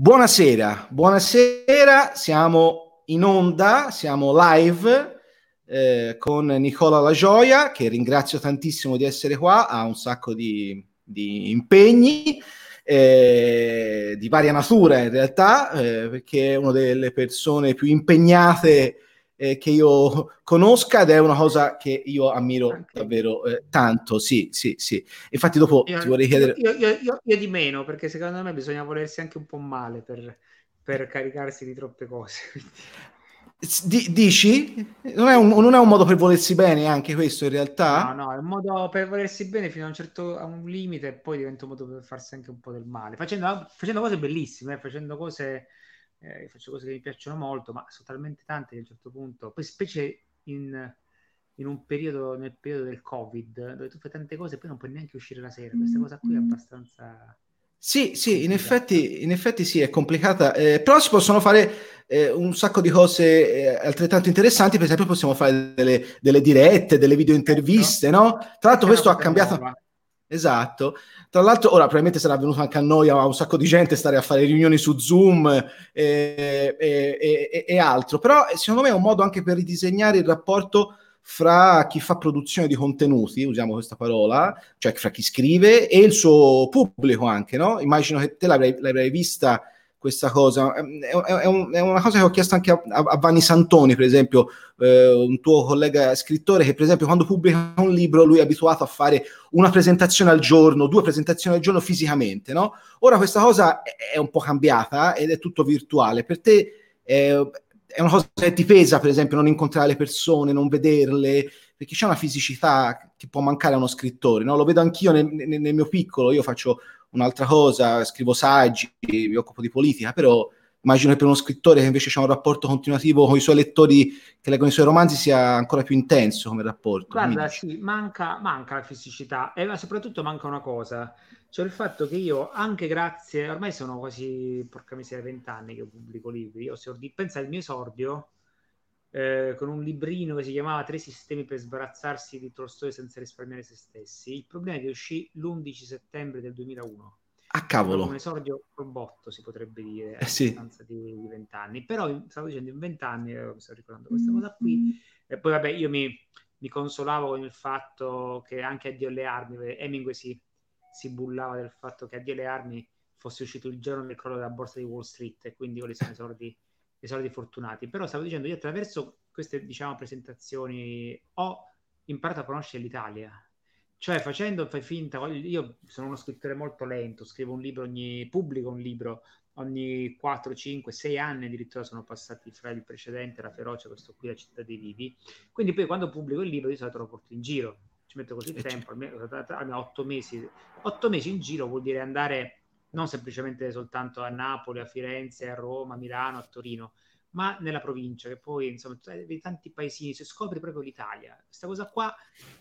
Buonasera, buonasera, siamo in onda, siamo live eh, con Nicola La Gioia, che ringrazio tantissimo di essere qua, ha un sacco di, di impegni eh, di varia natura in realtà, eh, perché è una delle persone più impegnate eh, che io conosca ed è una cosa che io ammiro Anche. davvero eh, tanto. Sì, sì, sì. Infatti, dopo io, ti vorrei chiedere. Io, io, io, di meno, perché secondo me bisogna volersi anche un po' male per, per caricarsi di troppe cose. D- dici? Non è, un, non è, un, modo per volersi bene anche questo in realtà? No, no, è un modo per volersi bene fino a un certo a un limite e poi diventa un modo per farsi anche un po' del male. Facendo, facendo cose bellissime, eh, facendo cose eh, faccio cose che mi piacciono molto, ma sono talmente tante che a un certo punto, poi specie in, in un periodo, nel periodo del Covid, dove tu fai tante cose e poi non puoi neanche uscire la sera, questa cosa qui è abbastanza... Sì, sì, in effetti, in effetti sì, è complicata, eh, però si possono fare eh, un sacco di cose eh, altrettanto interessanti, per esempio possiamo fare delle, delle dirette, delle video interviste, no? Tra l'altro questo ha cambiato... Nuova. Esatto. Tra l'altro, ora probabilmente sarà venuto anche a noi, a un sacco di gente, stare a fare riunioni su Zoom e, e, e, e altro, però eh, secondo me è un modo anche per ridisegnare il rapporto fra chi fa produzione di contenuti, usiamo questa parola, cioè fra chi scrive e il suo pubblico anche, no? Immagino che te l'avrai, l'avrai vista questa cosa. È, è, è, una cosa che ho chiesto anche a, a, Vanni Santoni, per esempio, eh, un tuo collega scrittore, che per esempio quando pubblica un libro lui è abituato a fare una presentazione al giorno, due presentazioni al giorno fisicamente, no? Ora questa cosa è, è un po' cambiata ed è tutto virtuale. Per te è, è una cosa che ti pesa, per esempio, non incontrare le persone, non vederle, perché c'è una fisicità che può mancare a uno scrittore, no? Lo vedo anch'io nel, nel, nel mio piccolo, io faccio un'altra cosa, scrivo saggi, mi occupo di politica, però immagino che per uno scrittore che invece ha un rapporto continuativo con i suoi lettori che leggono i suoi romanzi sia ancora più intenso come rapporto. Guarda, sì, manca, manca, la fisicità e soprattutto manca una cosa, cioè il fatto che io anche grazie, ormai sono quasi, porca miseria, vent'anni che pubblico libri, io esordi, pensa al mio esordio eh, con un librino che si chiamava Tre sistemi per sbarazzarsi di Tolstoi senza risparmiare se stessi. Il problema è che uscì l'11 settembre del 2001. A cavolo. Un esordio robotto, si potrebbe dire, a eh sì. di vent'anni. Però stavo dicendo in vent'anni, eh, mi sto ricordando questa cosa qui. E poi vabbè, io mi, mi consolavo con il fatto che anche Addio alle armi, Hemingway si, si bullava del fatto che Addio alle armi fosse uscito il giorno del crollo della borsa di Wall Street e quindi quelli sono esordi dei soldi fortunati. Però stavo dicendo, io attraverso queste diciamo, presentazioni ho imparato a conoscere l'Italia. Cioè, facendo, fai finta, io sono uno scrittore molto lento, scrivo un libro ogni, pubblico un libro ogni 4, 5, 6 anni addirittura sono passati fra il precedente, la ferocia, questo qui, la città dei vivi. Quindi poi quando pubblico il libro di solito lo porto in giro, ci metto così tempo, almeno, almeno 8 mesi. 8 mesi in giro vuol dire andare non semplicemente soltanto a Napoli, a Firenze, a Roma, a Milano, a Torino, ma nella provincia, che poi insomma vedi tanti paesini, si scopri proprio l'Italia. Questa cosa qua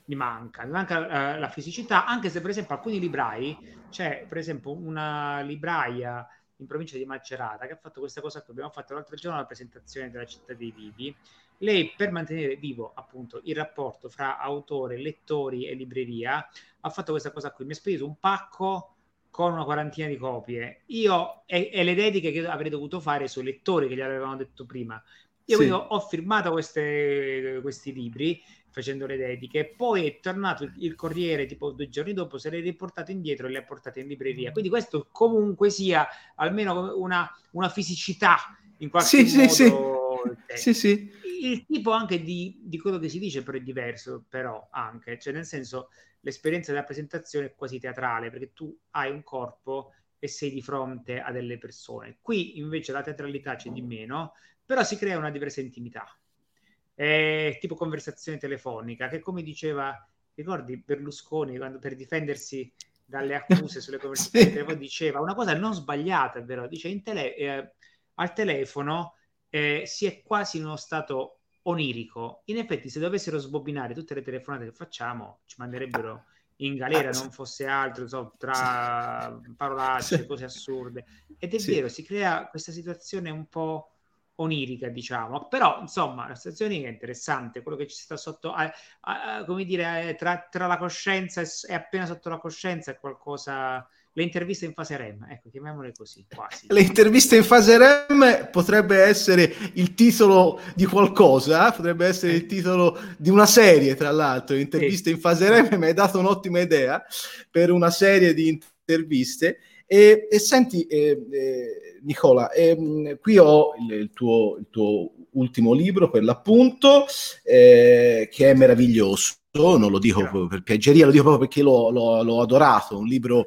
mi manca, mi manca uh, la fisicità, anche se per esempio alcuni librai, c'è per esempio una libraia in provincia di Macerata che ha fatto questa cosa qui, abbiamo fatto l'altro giorno la presentazione della città dei vivi, lei per mantenere vivo appunto il rapporto fra autore, lettori e libreria ha fatto questa cosa qui, mi ha spedito un pacco con una quarantina di copie. Io e, e, le dediche che avrei dovuto fare sui lettori che gli avevamo detto prima. Io sì. ho firmato queste, questi libri facendo le dediche, poi è tornato il, il, Corriere tipo due giorni dopo, se le riportate indietro e le ha portate in libreria. Quindi questo comunque sia almeno una, una fisicità in qualche sì, modo. Sì, sì. sì, Il tipo anche di, di, quello che si dice però è diverso, però anche, cioè nel senso l'esperienza della presentazione è quasi teatrale perché tu hai un corpo e sei di fronte a delle persone. Qui invece la teatralità c'è di meno, però si crea una diversa intimità. È tipo conversazione telefonica, che come diceva, ricordi Berlusconi quando per difendersi dalle accuse sulle conversazioni sì. telefoniche diceva una cosa non sbagliata, vero? Dice tele- eh, al telefono eh, si è quasi in uno stato onirico. In effetti, se dovessero sbobinare tutte le telefonate che facciamo, ci manderebbero in galera, non fosse altro, so, tra parolacce, cose assurde. Ed è sì. vero, si crea questa situazione un po' onirica, diciamo. Però, insomma, la situazione è interessante, quello che ci sta sotto, a, a, come dire, tra, tra, la coscienza e, e appena sotto la coscienza è qualcosa le interviste in fase REM, ecco, chiamiamole così, quasi. Le interviste in fase REM potrebbe essere il titolo di qualcosa, potrebbe essere il titolo di una serie, tra l'altro, interviste sì. in fase REM, mi hai dato un'ottima idea per una serie di interviste. E, e senti, eh, eh, Nicola, eh, qui ho il, il, tuo, il, tuo, ultimo libro, per l'appunto, eh, che è meraviglioso, non lo dico per piaggeria, lo dico proprio perché l'ho, l'ho, l'ho adorato, un libro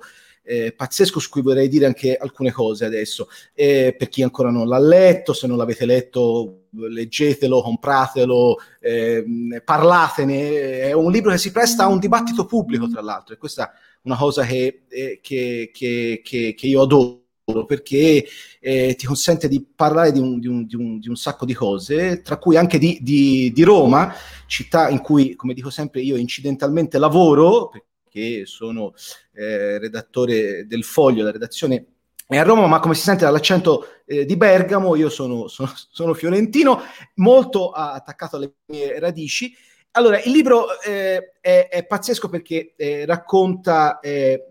eh, pazzesco su cui vorrei dire anche alcune cose adesso. Eh, per chi ancora non l'ha letto, se non l'avete letto, leggetelo, compratelo, eh, parlatene. È un libro che si presta a un dibattito pubblico, tra l'altro, e questa è una cosa che, eh, che, che, che io adoro perché eh, ti consente di parlare di un, di, un, di, un, di un, sacco di cose, tra cui anche di, Roma, città in cui, come dico sempre, io incidentalmente lavoro, che sono eh, redattore del Foglio, la redazione è a Roma, ma come si sente dall'accento eh, di Bergamo, io sono, sono, sono, fiorentino, molto attaccato alle mie radici. Allora, il libro eh, è, è, pazzesco perché eh, racconta eh,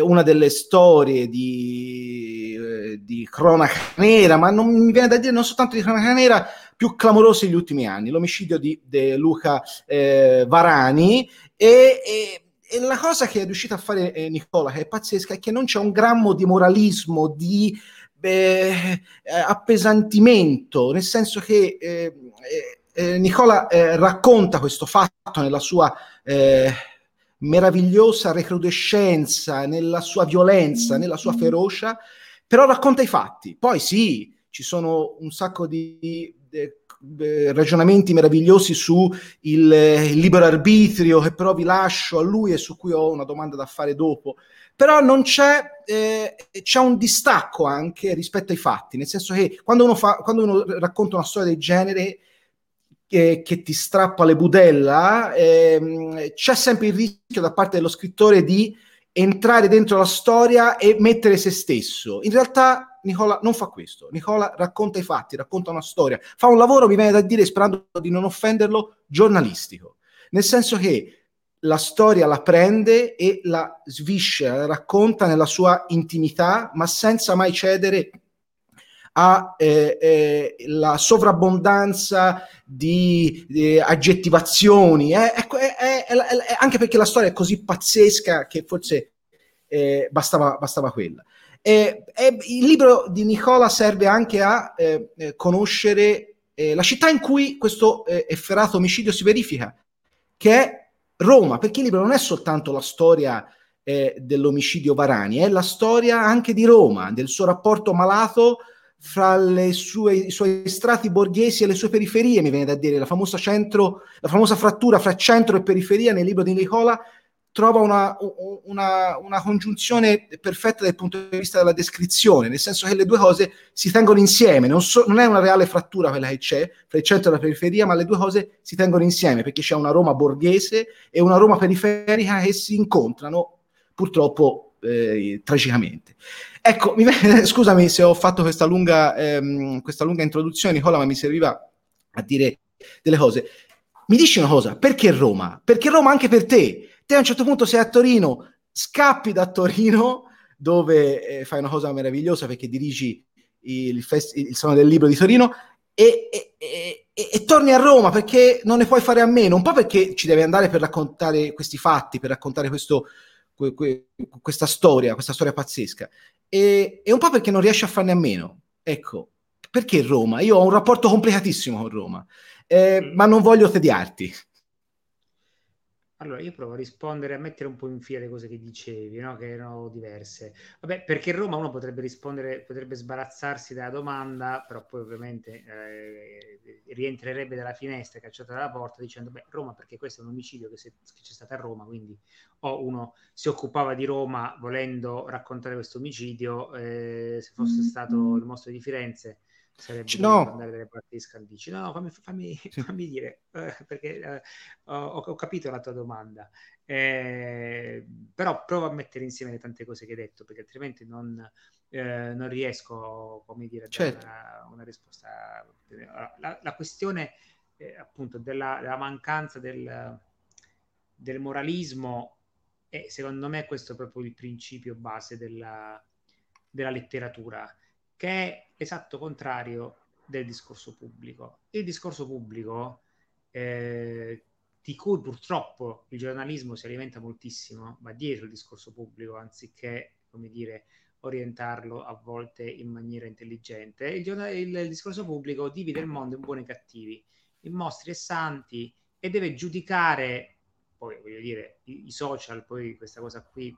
una delle storie di, eh, di, cronaca nera, ma non mi viene da dire non soltanto di cronaca nera, più clamorose degli ultimi anni, l'omicidio di Luca eh, Varani e, e e la cosa che è riuscita a fare eh, Nicola, che è pazzesca, è che non c'è un grammo di moralismo, di beh, eh, appesantimento, nel senso che eh, eh, eh Nicola eh, racconta questo fatto nella sua meravigliosa recrudescenza, nella sua violenza, nella sua ferocia, però racconta i fatti. Poi sì, ci sono un sacco di, di ragionamenti meravigliosi su il, il, libero arbitrio che però vi lascio a lui e su cui ho una domanda da fare dopo. Però non c'è, eh, c'è un distacco anche rispetto ai fatti, nel senso che quando uno, fa, quando uno racconta una storia del genere che, che ti strappa le budella, eh, c'è sempre il rischio da parte dello scrittore di entrare dentro la storia e mettere se stesso. In realtà Nicola non fa questo. Nicola racconta i fatti, racconta una storia, fa un lavoro, mi viene da dire, sperando di non offenderlo, giornalistico. Nel senso che la storia la prende e la sviscera, la racconta nella sua intimità, ma senza mai cedere alla eh, eh, sovrabbondanza di, di aggettivazioni, eh, è, è, è, anche perché la storia è così pazzesca che forse eh, bastava, bastava, quella. il libro di Nicola serve anche a eh, eh, conoscere la città in cui questo efferato omicidio si verifica, che è Roma, perché il libro non è soltanto la storia dell'omicidio Varani, è la storia anche di Roma, del suo rapporto malato fra sue, i suoi strati borghesi e le sue periferie, mi viene da dire, la famosa, centro, la famosa frattura fra centro e periferia nel libro di Nicola trova una, una, una, congiunzione perfetta dal punto di vista della descrizione, nel senso che le due cose si tengono insieme, non, so, non è una reale frattura quella che c'è fra il centro e la periferia, ma le due cose si tengono insieme perché c'è una Roma borghese e una Roma periferica che si incontrano purtroppo eh, tragicamente. Ecco, mi, scusami se ho fatto questa lunga, ehm, questa lunga introduzione, Nicola, ma mi serviva a dire delle cose. Mi dici una cosa, perché Roma? Perché Roma anche per te. Te a un certo punto sei a Torino, scappi da Torino, dove eh, fai una cosa meravigliosa perché dirigi il, fest- il Salone del Libro di Torino, e, e, e, e, torni a Roma perché non ne puoi fare a meno, un po' perché ci devi andare per raccontare questi fatti, per raccontare questo, que, que, questa storia, questa storia pazzesca, e, e un po' perché non riesce a farne a meno. Ecco, perché Roma? Io ho un rapporto complicatissimo con Roma, eh, mm. ma non voglio tediarti. Allora, io provo a rispondere, a mettere un po' in fila le cose che dicevi, no? che erano diverse. Vabbè, perché Roma uno potrebbe rispondere, potrebbe sbarazzarsi dalla domanda, però poi ovviamente eh, rientrerebbe dalla finestra, cacciata dalla porta, dicendo, beh, Roma perché questo è un omicidio che, se, che c'è stato a Roma, quindi o uno si occupava di Roma volendo raccontare questo omicidio, eh, se fosse stato il mostro di Firenze, sarebbe no. andare dalle parti di Scaldici. No, fammi, fammi, fammi dire, eh, perché eh, ho, ho, capito la tua domanda. Eh, però provo a mettere insieme le tante cose che hai detto, perché altrimenti non, eh, non riesco, come dire, a certo. dare una, una, risposta. La, la questione eh, appunto della, della mancanza del, del moralismo E secondo me questo è proprio il principio base della, della letteratura, che è esatto contrario del discorso pubblico. Il discorso pubblico, eh, di cui purtroppo il giornalismo si alimenta moltissimo, va dietro il discorso pubblico, anziché, come dire, orientarlo a volte in maniera intelligente. Il, il, il discorso pubblico divide il mondo in buoni e cattivi, in mostri e santi, e deve giudicare poi voglio dire, i, social, poi questa cosa qui,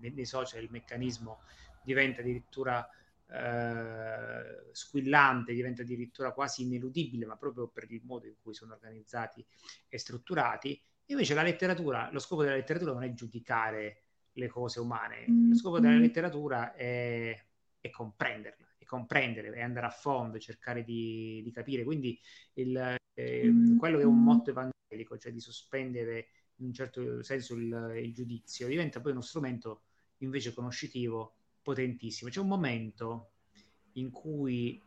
nei, nei, social il meccanismo diventa addirittura eh, squillante, diventa addirittura quasi ineludibile, ma proprio per il modo in cui sono organizzati e strutturati. Invece la letteratura, lo scopo della letteratura non è giudicare le cose umane, lo scopo della mm-hmm. letteratura è, è comprenderla, è comprendere, è andare a fondo, cercare di, di capire. Quindi il, eh, quello che è un motto evangelico, cioè di sospendere in un certo senso il, il giudizio, diventa poi uno strumento invece conoscitivo potentissimo. C'è un momento in cui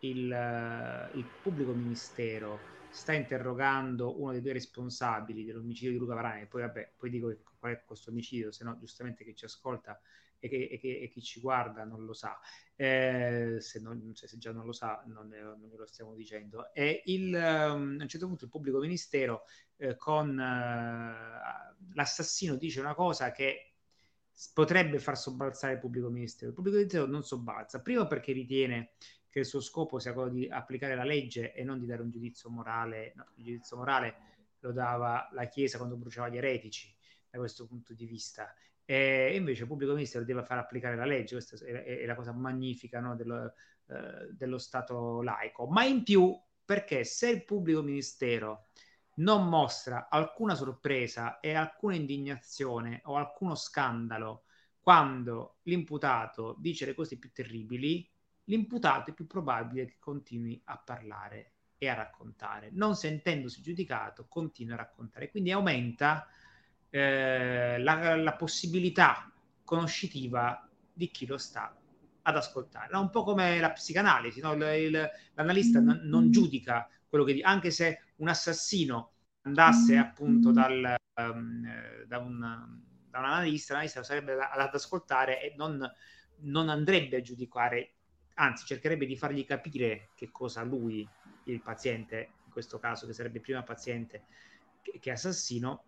il, il, pubblico ministero sta interrogando uno dei due responsabili dell'omicidio di Luca Varane, poi vabbè, poi dico qual è questo omicidio, se no giustamente chi ci ascolta e, che, e, che, e chi ci guarda non lo sa, eh, se, non, se, già non lo sa non, non lo stiamo dicendo. E il, um, a un certo punto il pubblico ministero eh, con uh, l'assassino dice una cosa che potrebbe far sobbalzare il pubblico ministero. Il pubblico ministero non sobbalza, prima perché ritiene che il suo scopo sia quello di applicare la legge e non di dare un giudizio morale. No, il giudizio morale lo dava la Chiesa quando bruciava gli eretici, da questo punto di vista. E invece il pubblico ministero deve far applicare la legge, questa è, la cosa magnifica no, dello, eh, dello Stato laico. Ma in più, perché se il pubblico ministero non mostra alcuna sorpresa e alcuna indignazione o alcuno scandalo quando l'imputato dice le cose più terribili, l'imputato è più probabile che continui a parlare e a raccontare. Non sentendosi giudicato, continua a raccontare. Quindi aumenta eh, la, la, possibilità conoscitiva di chi lo sta ad ascoltare. No, un po' come la psicanalisi, no? il, il, l'analista non, non giudica quello che anche se un assassino andasse mm. appunto dal, um, da, un, da, un, analista, l'analista lo sarebbe ad ascoltare e non, non, andrebbe a giudicare, anzi cercherebbe di fargli capire che cosa lui, il paziente, in questo caso che sarebbe prima paziente che, che assassino,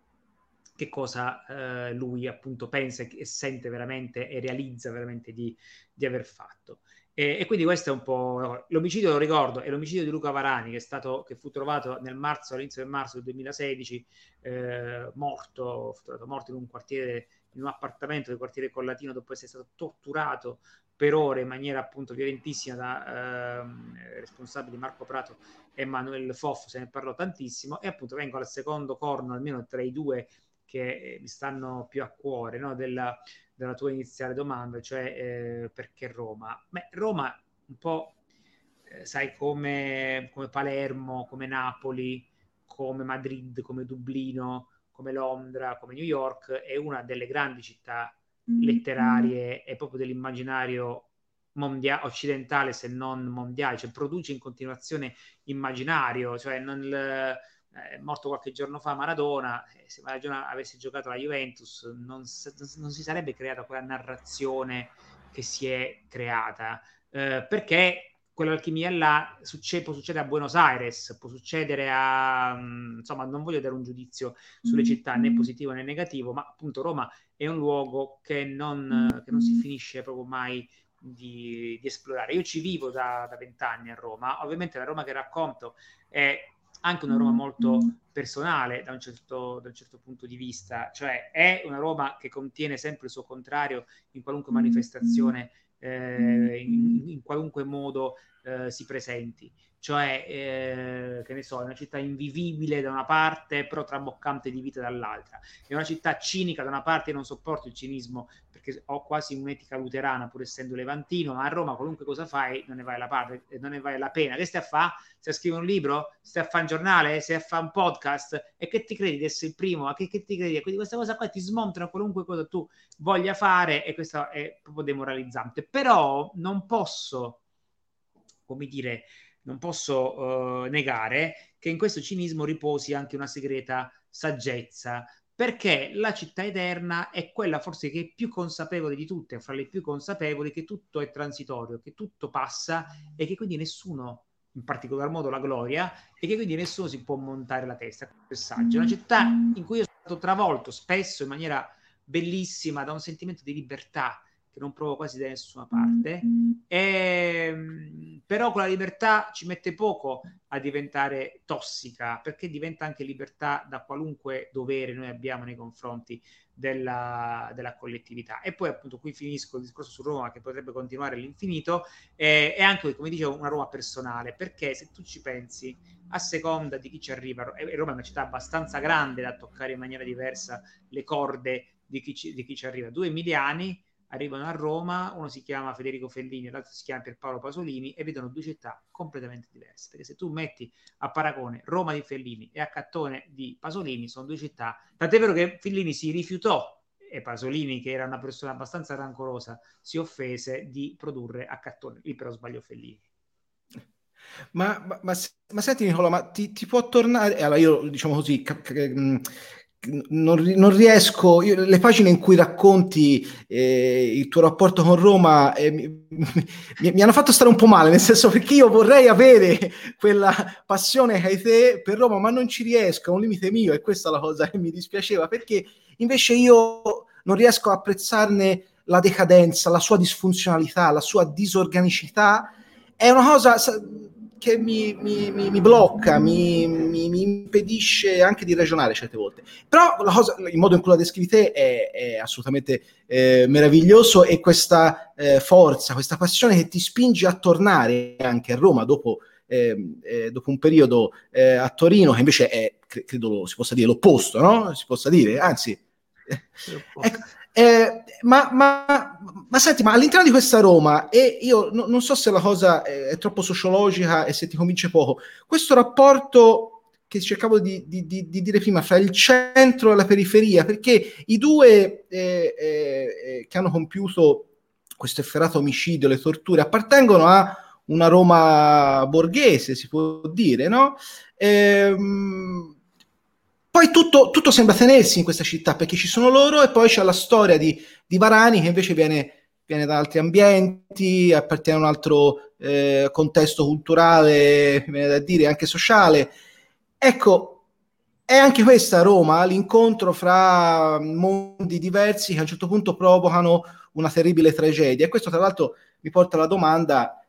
che cosa eh, lui appunto pensa e sente veramente e realizza veramente di, di aver fatto. E, e, quindi questo è un po' l'omicidio, lo ricordo, è l'omicidio di Luca Varani che, stato, che fu trovato nel marzo, all'inizio del marzo del 2016, eh, morto, morto in un quartiere, in un appartamento del quartiere Collatino dopo essere stato torturato per ore in maniera appunto violentissima da eh, responsabili Marco Prato e Emanuele Foff, se ne parlò tantissimo, e appunto vengo al secondo corno, almeno tra i due che mi stanno più a cuore, no? della, della tua iniziale domanda, cioè eh, perché Roma? Beh, Roma un po', eh, sai, come, come, Palermo, come Napoli, come Madrid, come Dublino, come Londra, come New York, è una delle grandi città mm-hmm. letterarie e proprio dell'immaginario mondia- occidentale, se non mondiale, cioè produce in continuazione immaginario, cioè non... Le, è morto qualche giorno fa Maradona, eh, se Maradona avesse giocato la Juventus non, non, si sarebbe creata quella narrazione che si è creata, eh, perché quell'alchimia là succe- può succedere a Buenos Aires, può succedere a... Mm, insomma, non voglio dare un giudizio sulle città né positivo né negativo, ma appunto Roma è un luogo che non, che non si finisce proprio mai di, di, esplorare. Io ci vivo da vent'anni a Roma, ovviamente la Roma che racconto è anche una Roma molto mm. personale da un, certo, da un, certo, punto di vista, cioè è una Roma che contiene sempre il suo contrario in qualunque manifestazione, eh, in, in, qualunque modo eh, si presenti cioè eh, che ne so, è una città invivibile da una parte, però traboccante di vita dall'altra. È una città cinica da una parte, io non sopporto il cinismo perché ho quasi un'etica luterana, pur essendo levantino, ma a Roma qualunque cosa fai non ne vale la, parte, non ne vale la pena. Che stai a fare? Stai a scrivere un libro? Stai a fare un giornale? Stai a fare un podcast? E che ti credi di essere il primo? A che, che ti credi? Quindi questa cosa qua ti smontano qualunque cosa tu voglia fare e questo è proprio demoralizzante. Però non posso, come dire, non posso uh, negare che in questo cinismo riposi anche una segreta saggezza, perché la città eterna è quella forse che è più consapevole di tutte, fra le più consapevoli, che tutto è transitorio, che tutto passa e che quindi nessuno, in particolar modo la gloria, e che quindi nessuno si può montare la testa. Messaggio. Una città in cui io sono stato travolto spesso in maniera bellissima da un sentimento di libertà che non provo quasi da nessuna parte, e, ehm, però con la libertà ci mette poco a diventare tossica, perché diventa anche libertà da qualunque dovere noi abbiamo nei confronti della, della collettività. E poi appunto qui finisco il discorso su Roma che potrebbe continuare all'infinito, e, e anche come dicevo una Roma personale, perché se tu ci pensi a seconda di chi ci arriva, e Roma è una città abbastanza grande da toccare in maniera diversa le corde di chi ci, di chi ci arriva, due emiliani arrivano a Roma, uno si chiama Federico Fellini, l'altro si chiama Pierpaolo Pasolini e vedono due città completamente diverse. Perché se tu metti a paragone Roma di Fellini e a Cattone di Pasolini, sono due città. Tant'è vero che Fellini si rifiutò e Pasolini, che era una persona abbastanza rancorosa, si offese di produrre a Cattone. Lì però sbagliò Fellini. Ma, ma, ma, ma, senti Nicola, ma ti, ti può tornare... Allora io, diciamo così, ca- ca- non, non, riesco, io, le pagine in cui racconti eh, il tuo rapporto con Roma eh, mi, mi, mi, hanno fatto stare un po' male, nel senso perché io vorrei avere quella passione che hai te per Roma, ma non ci riesco, è un limite mio e questa è la cosa che mi dispiaceva, perché invece io non riesco a apprezzarne la decadenza, la sua disfunzionalità, la sua disorganicità. È una cosa che mi, mi, mi, mi blocca, mi, impedisce anche di ragionare certe volte. Però la cosa, il modo in cui la descrivi te è, è assolutamente eh, meraviglioso e questa eh, forza, questa passione che ti spinge a tornare anche a Roma dopo, eh, eh dopo un periodo eh, a Torino, che invece è, credo si possa dire, l'opposto, no? Si possa dire, anzi... Ecco, eh, ma, ma, ma, senti, ma all'interno di questa Roma, e io no, non so se la cosa è, è, troppo sociologica e se ti convince poco, questo rapporto che cercavo di, di, di, di dire prima fra il centro e la periferia, perché i due eh, eh, che hanno compiuto questo efferato omicidio, le torture, appartengono a una Roma borghese, si può dire, no? Ehm, poi tutto, tutto, sembra tenersi in questa città perché ci sono loro e poi c'è la storia di, di Varani che invece viene, viene, da altri ambienti, appartiene a un altro eh, contesto culturale, viene da dire anche sociale. Ecco, è anche questa Roma, l'incontro fra mondi diversi che a un certo punto provocano una terribile tragedia. E questo tra l'altro mi porta alla domanda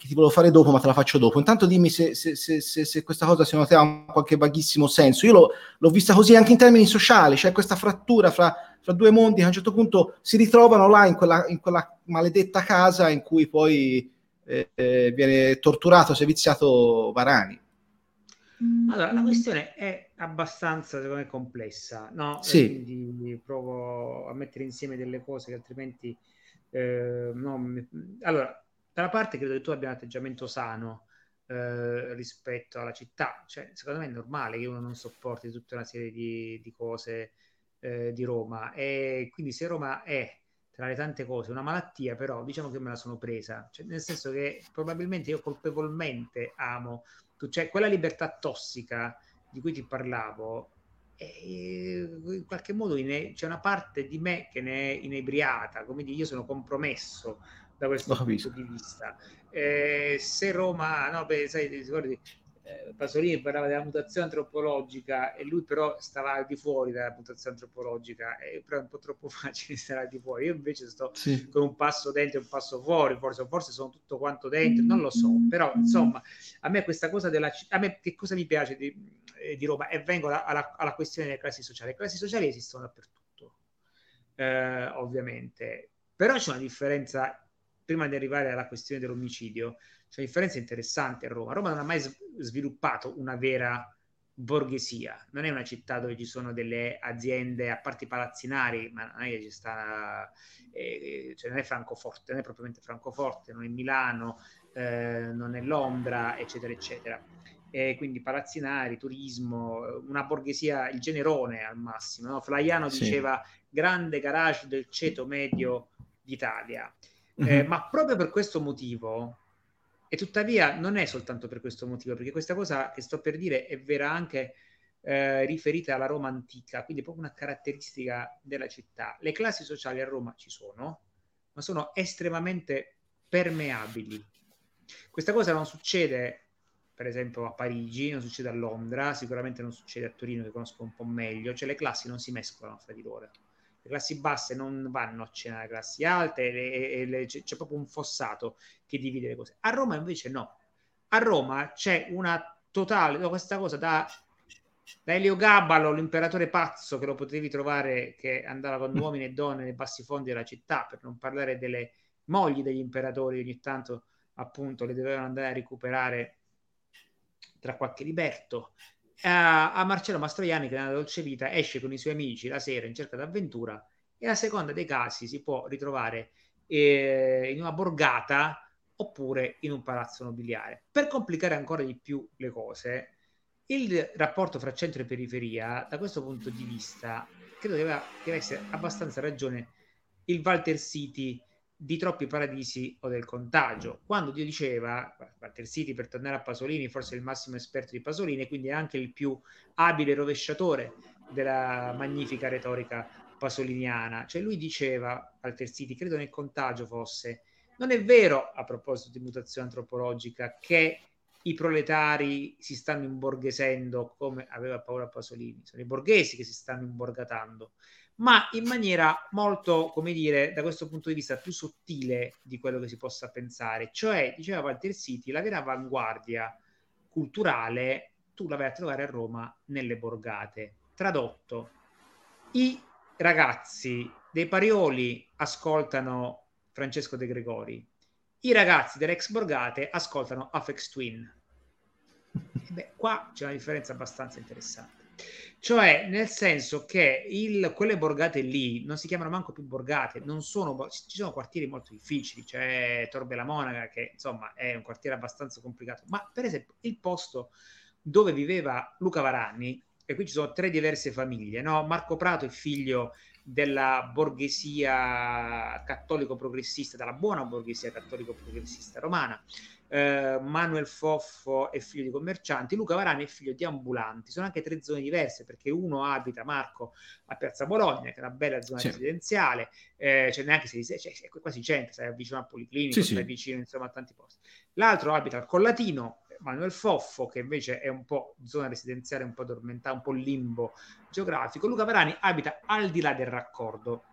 che ti volevo fare dopo, ma te la faccio dopo. Intanto dimmi se, se, se, se questa cosa secondo te ha qualche vaghissimo senso. Io l'ho, l'ho, vista così anche in termini sociali, c'è cioè questa frattura fra, fra, due mondi che a un certo punto si ritrovano là in quella, in quella maledetta casa in cui poi eh, eh, viene torturato, seviziato Varani. Allora, la questione è abbastanza, secondo me, complessa, no? Sì. Quindi provo a mettere insieme delle cose che altrimenti... Eh, no, allora, da una parte credo che tu abbia un atteggiamento sano eh, rispetto alla città, cioè, secondo me è normale che uno non sopporti tutta una serie di, di cose eh, di Roma. E quindi se Roma è tra le tante cose una malattia, però diciamo che me la sono presa, cioè, nel senso che probabilmente io colpevolmente amo, cioè quella libertà tossica di cui ti parlavo, in qualche modo c'è una parte di me che ne è inebriata, come dire, io sono compromesso da questo punto di vista. Eh, se Roma, no, beh, sai, ti ricordi, eh, Pasolini parlava della mutazione antropologica e lui però stava al di fuori dalla mutazione antropologica, e però è un po' troppo facile stare al di fuori. Io invece sto sì. con un passo dentro e un passo fuori, forse, forse sono tutto quanto dentro, non lo so, però insomma, a me questa cosa della a me che cosa mi piace di, eh, di Roma e vengo alla, alla, alla, questione delle classi sociali. Le classi sociali esistono dappertutto, eh, ovviamente, però c'è una differenza prima di arrivare alla questione dell'omicidio, c'è una differenza interessante a Roma. Roma non ha mai sviluppato una vera borghesia, non è una città dove ci sono delle aziende, a parte i palazzinari, ma non è che ci sta, eh, cioè non è Francoforte, non è propriamente Francoforte, non è Milano, eh, non è Londra, eccetera, eccetera. E quindi palazzinari, turismo, una borghesia, il generone al massimo. No? Flaiano sì. diceva grande garage del ceto medio d'Italia. Eh, mhm. ma proprio per questo motivo, e tuttavia non è soltanto per questo motivo, perché questa cosa che sto per dire è vera anche eh, riferite alla Roma antica, quindi proprio una caratteristica della città. Le classi sociali a Roma ci sono, ma sono estremamente permeabili. Questa cosa non succede, per esempio, a Parigi, non succede a Londra, sicuramente non succede a Torino, che conosco un po' meglio, cioè le classi non si mescolano fra di loro. Classi basse non vanno a cena alle classi alte, e, e, e, c'è, proprio un fossato che divide le cose. A Roma invece no. A Roma c'è una totale, questa cosa da da Elio Gabbalo, l'imperatore pazzo che lo potevi trovare che andava con mm. uomini e donne nei bassi fondi della città, per non parlare delle mogli degli imperatori, ogni tanto appunto le dovevano andare a recuperare tra qualche liberto. A, a Marcello Mastroianni che nella dolce vita esce con i suoi amici la sera in cerca d'avventura e a seconda dei casi si può ritrovare eh, in una borgata oppure in un palazzo nobiliare. Per complicare ancora di più le cose, il rapporto fra centro e periferia, da questo punto di vista, credo che avesse abbastanza ragione il Walter City di troppi paradisi o del contagio. Quando Dio diceva, Walter City per tornare a Pasolini, forse il massimo esperto di Pasolini, quindi anche il più abile rovesciatore della magnifica retorica pasoliniana. Cioè lui diceva, Walter City, credo nel contagio fosse, non è vero, a proposito di mutazione antropologica, che i proletari si stanno imborghesendo come aveva paura Pasolini, sono i borghesi che si stanno imborgatando, ma in maniera molto, come dire, da questo punto di vista più sottile di quello che si possa pensare. Cioè, diceva Walter City, la vera avanguardia culturale tu la vai a trovare a Roma nelle borgate. Tradotto, i ragazzi dei Parioli ascoltano Francesco De Gregori, i ragazzi dell'ex Borgate ascoltano Afex Twin. E beh, qua c'è una differenza abbastanza interessante. Cioè, nel senso che il, quelle borgate lì non si chiamano manco più borgate, sono, ci sono quartieri molto difficili, c'è Torbe la Monaca che insomma è un quartiere abbastanza complicato, ma per esempio il posto dove viveva Luca Varani, e qui ci sono tre diverse famiglie, no? Marco Prato è figlio della borghesia cattolico progressista, della buona borghesia cattolico progressista romana. Eh, Manuel Foffo è figlio di commercianti, Luca Varani è figlio di ambulanti. Sono anche tre zone diverse perché uno abita Marco a Piazza Bologna, che è una bella zona sì. residenziale, eh, cioè neanche se cioè, è quasi centro, sei vicino al Policlinico, sì, sei sì. vicino insomma a tanti posti. L'altro abita al Collatino, Manuel Foffo, che invece è un po' zona residenziale, un po' addormentata, un po' limbo geografico. Luca Varani abita al di là del raccordo,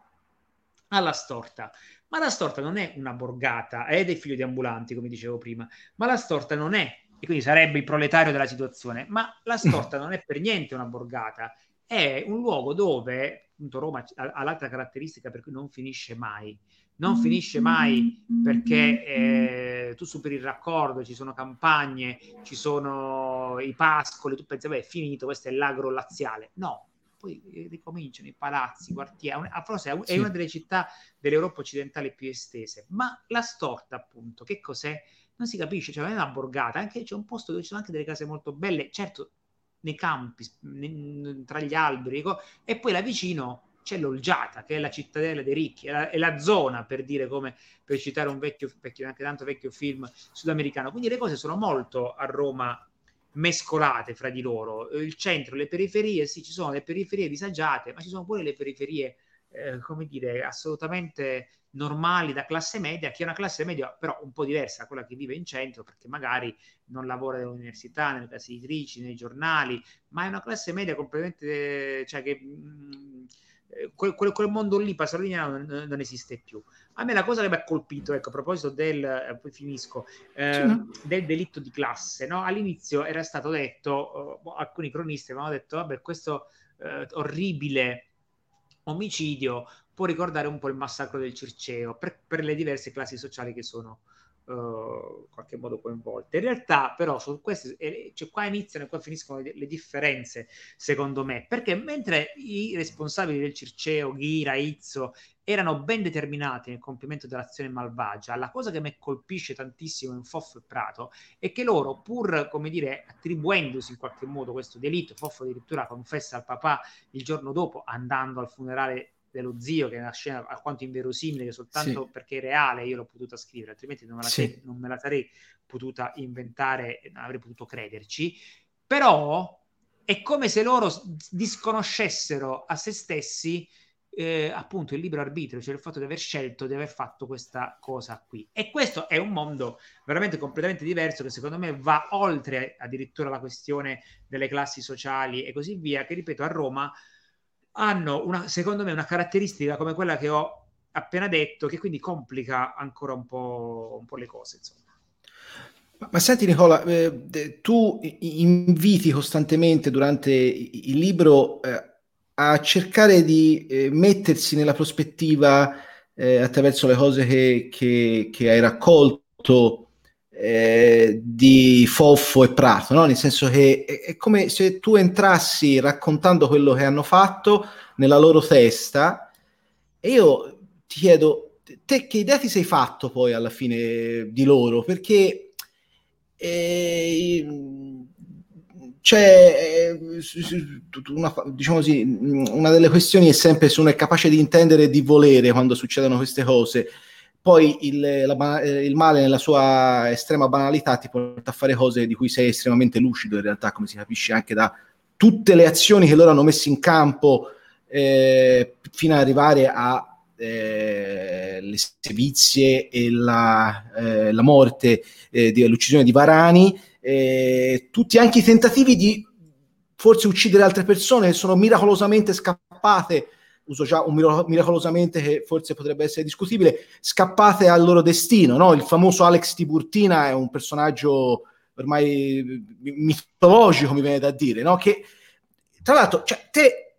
alla Storta. Ma la Storta non è una borgata, è dei figli di ambulanti, come dicevo prima, ma la Storta non è, e quindi sarebbe il proletario della situazione, ma la Storta non è per niente una borgata, è un luogo dove, appunto Roma ha l'altra caratteristica per cui non finisce mai, non finisce mai perché eh, tu superi il raccordo, ci sono campagne, ci sono i pascoli, tu pensi, beh, è finito, questo è l'agro laziale. No, poi ricominciano i palazzi, i quartieri. Forse è sì. una delle città dell'Europa occidentale più estese, ma la storta, appunto, che cos'è? Non si capisce, cioè non è una borgata, anche c'è un posto dove ci sono anche delle case molto belle, certo nei campi, tra gli alberi, e poi là vicino c'è l'Olgiata, che è la cittadella dei ricchi, è la, è la, zona, per dire come, per citare un vecchio, vecchio, anche tanto vecchio film sudamericano. Quindi le cose sono molto a Roma mescolate fra di loro. Il centro, le periferie, sì, ci sono le periferie disagiate, ma ci sono pure le periferie, eh, come dire, assolutamente normali da classe media, che è una classe media però un po' diversa da quella che vive in centro, perché magari non lavora nell'università, nelle case editrici, nei giornali, ma è una classe media completamente, cioè che... Mh, mm, eh, quel, quel, mondo lì pasoliniano non, non, esiste più. A me la cosa che mi ha colpito, ecco, a proposito del, eh, poi finisco, eh, sì. del delitto di classe, no? all'inizio era stato detto, uh, alcuni cronisti avevano detto, vabbè, questo uh, orribile omicidio può ricordare un po' il massacro del Circeo per, per le diverse classi sociali che sono uh, in qualche modo coinvolte. In realtà, però, su queste, eh, cioè, qua iniziano e qua finiscono le, le, differenze, secondo me, perché mentre i responsabili del Circeo, Ghira, Izzo, erano ben determinati nel compimento dell'azione malvagia, la cosa che mi colpisce tantissimo in Foffo e Prato è che loro, pur, come dire, attribuendosi in qualche modo questo delitto, Foffo addirittura confessa al papà il giorno dopo, andando al funerale dello zio, che è una scena alquanto inverosimile, che soltanto sì. perché è reale io l'ho potuta scrivere, altrimenti non me la, sì. sarei, non me la sarei potuta inventare, non avrei potuto crederci. Però è come se loro disconoscessero a se stessi eh, appunto il libero arbitrio, cioè il fatto di aver scelto di aver fatto questa cosa qui. E questo è un mondo veramente completamente diverso che secondo me va oltre addirittura la questione delle classi sociali e così via, che ripeto a Roma hanno una, secondo me una caratteristica come quella che ho appena detto, che quindi complica ancora un po', un po le cose. Insomma. Ma, ma senti Nicola, eh, tu inviti costantemente durante il libro eh, a cercare di eh, mettersi nella prospettiva eh, attraverso le cose che, che, che hai raccolto eh, di Foffo e Prato, no? nel senso che è, come se tu entrassi raccontando quello che hanno fatto nella loro testa e io ti chiedo, te che idea ti sei fatto poi alla fine di loro? Perché eh, c'è eh, una, diciamo così, una delle questioni è sempre se uno è capace di intendere e di volere quando succedono queste cose. Poi il, la, il, male nella sua estrema banalità ti porta a fare cose di cui sei estremamente lucido in realtà, come si capisce anche da tutte le azioni che loro hanno messo in campo eh, fino ad arrivare a eh, le sevizie e la, eh, la morte, eh, di, l'uccisione di Varani. Eh, tutti anche i tentativi di forse uccidere altre persone sono miracolosamente scappate, uso già un miracolosamente che forse potrebbe essere discutibile, scappate al loro destino. No? Il famoso Alex Tiburtina è un personaggio ormai mitologico, mi viene da dire, no? che tra l'altro, cioè, te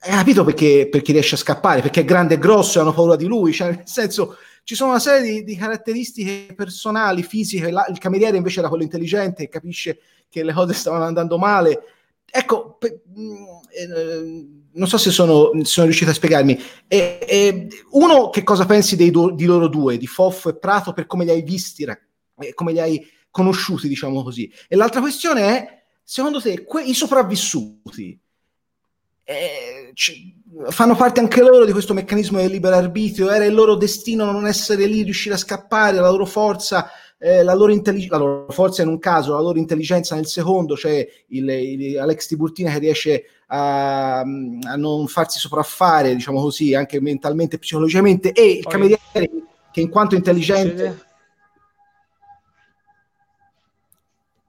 hai capito perché, perché riesce a scappare, perché è grande e grosso e hanno paura di lui, cioè, nel senso ci sono una serie di, di caratteristiche personali, fisiche. La, il cameriere invece era quello intelligente capisce che le cose stavano andando male. Ecco, pe, mh, mm, eh, non so se sono, sono, riuscito a spiegarmi. E, e, uno, che cosa pensi dei, di loro due, di Foffo e Prato, per come li hai visti, eh, come li hai conosciuti, diciamo così. E l'altra questione è, secondo te, que- i sopravvissuti eh, c- fanno parte anche loro di questo meccanismo del libero arbitrio, era il loro destino non essere lì, riuscire a scappare, la loro forza, eh, la, loro intellig- la loro forza in un caso, la loro intelligenza nel secondo, cioè Alex Tiburtina che riesce a, a, non farsi sopraffare, diciamo così, anche mentalmente e psicologicamente, e il Poi, cameriere che in quanto intelligente...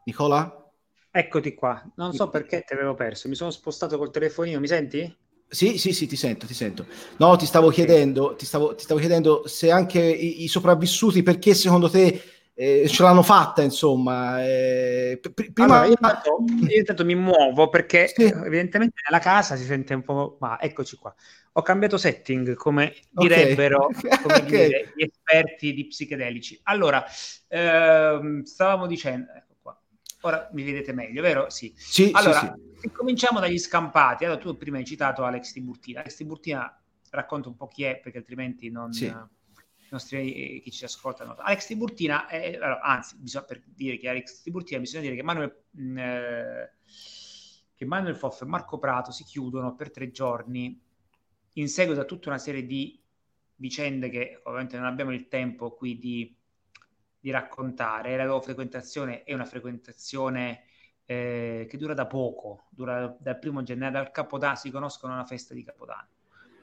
Nicola? Eccoti qua, non so perché ti avevo perso, mi sono spostato col telefonino, mi senti? Sì, sì, sì, ti sento, ti sento. No, ti stavo chiedendo, ti stavo, ti stavo chiedendo se anche i, i sopravvissuti, perché secondo te eh, ce l'hanno fatta, insomma. Eh, pr- prima... Allora, io, intanto, io, intanto, mi muovo perché sì. evidentemente nella casa si sente un po'... Ma eccoci qua. Ho cambiato setting, come direbbero okay. come okay. dire, gli esperti di psichedelici. Allora, ehm, stavamo dicendo Ora mi vedete meglio, vero? Sì. sì allora, sì, sì. cominciamo dagli scampati. Allora, tu prima hai citato Alex Tiburtina. Alex Tiburtina racconta un po' chi è, perché altrimenti non... Sì. I nostri chi ci ascoltano. Alex Tiburtina, è, allora, anzi, bisogna, per dire che Alex Tiburtina, bisogna dire che Manuel, mh, mm, eh, che Manuel Foff e Marco Prato si chiudono per tre giorni in seguito a tutta una serie di vicende che ovviamente non abbiamo il tempo qui di di raccontare. La loro frequentazione è una frequentazione eh, che dura da poco, dura dal primo gennaio, dal Capodanno, si conoscono una festa di Capodanno.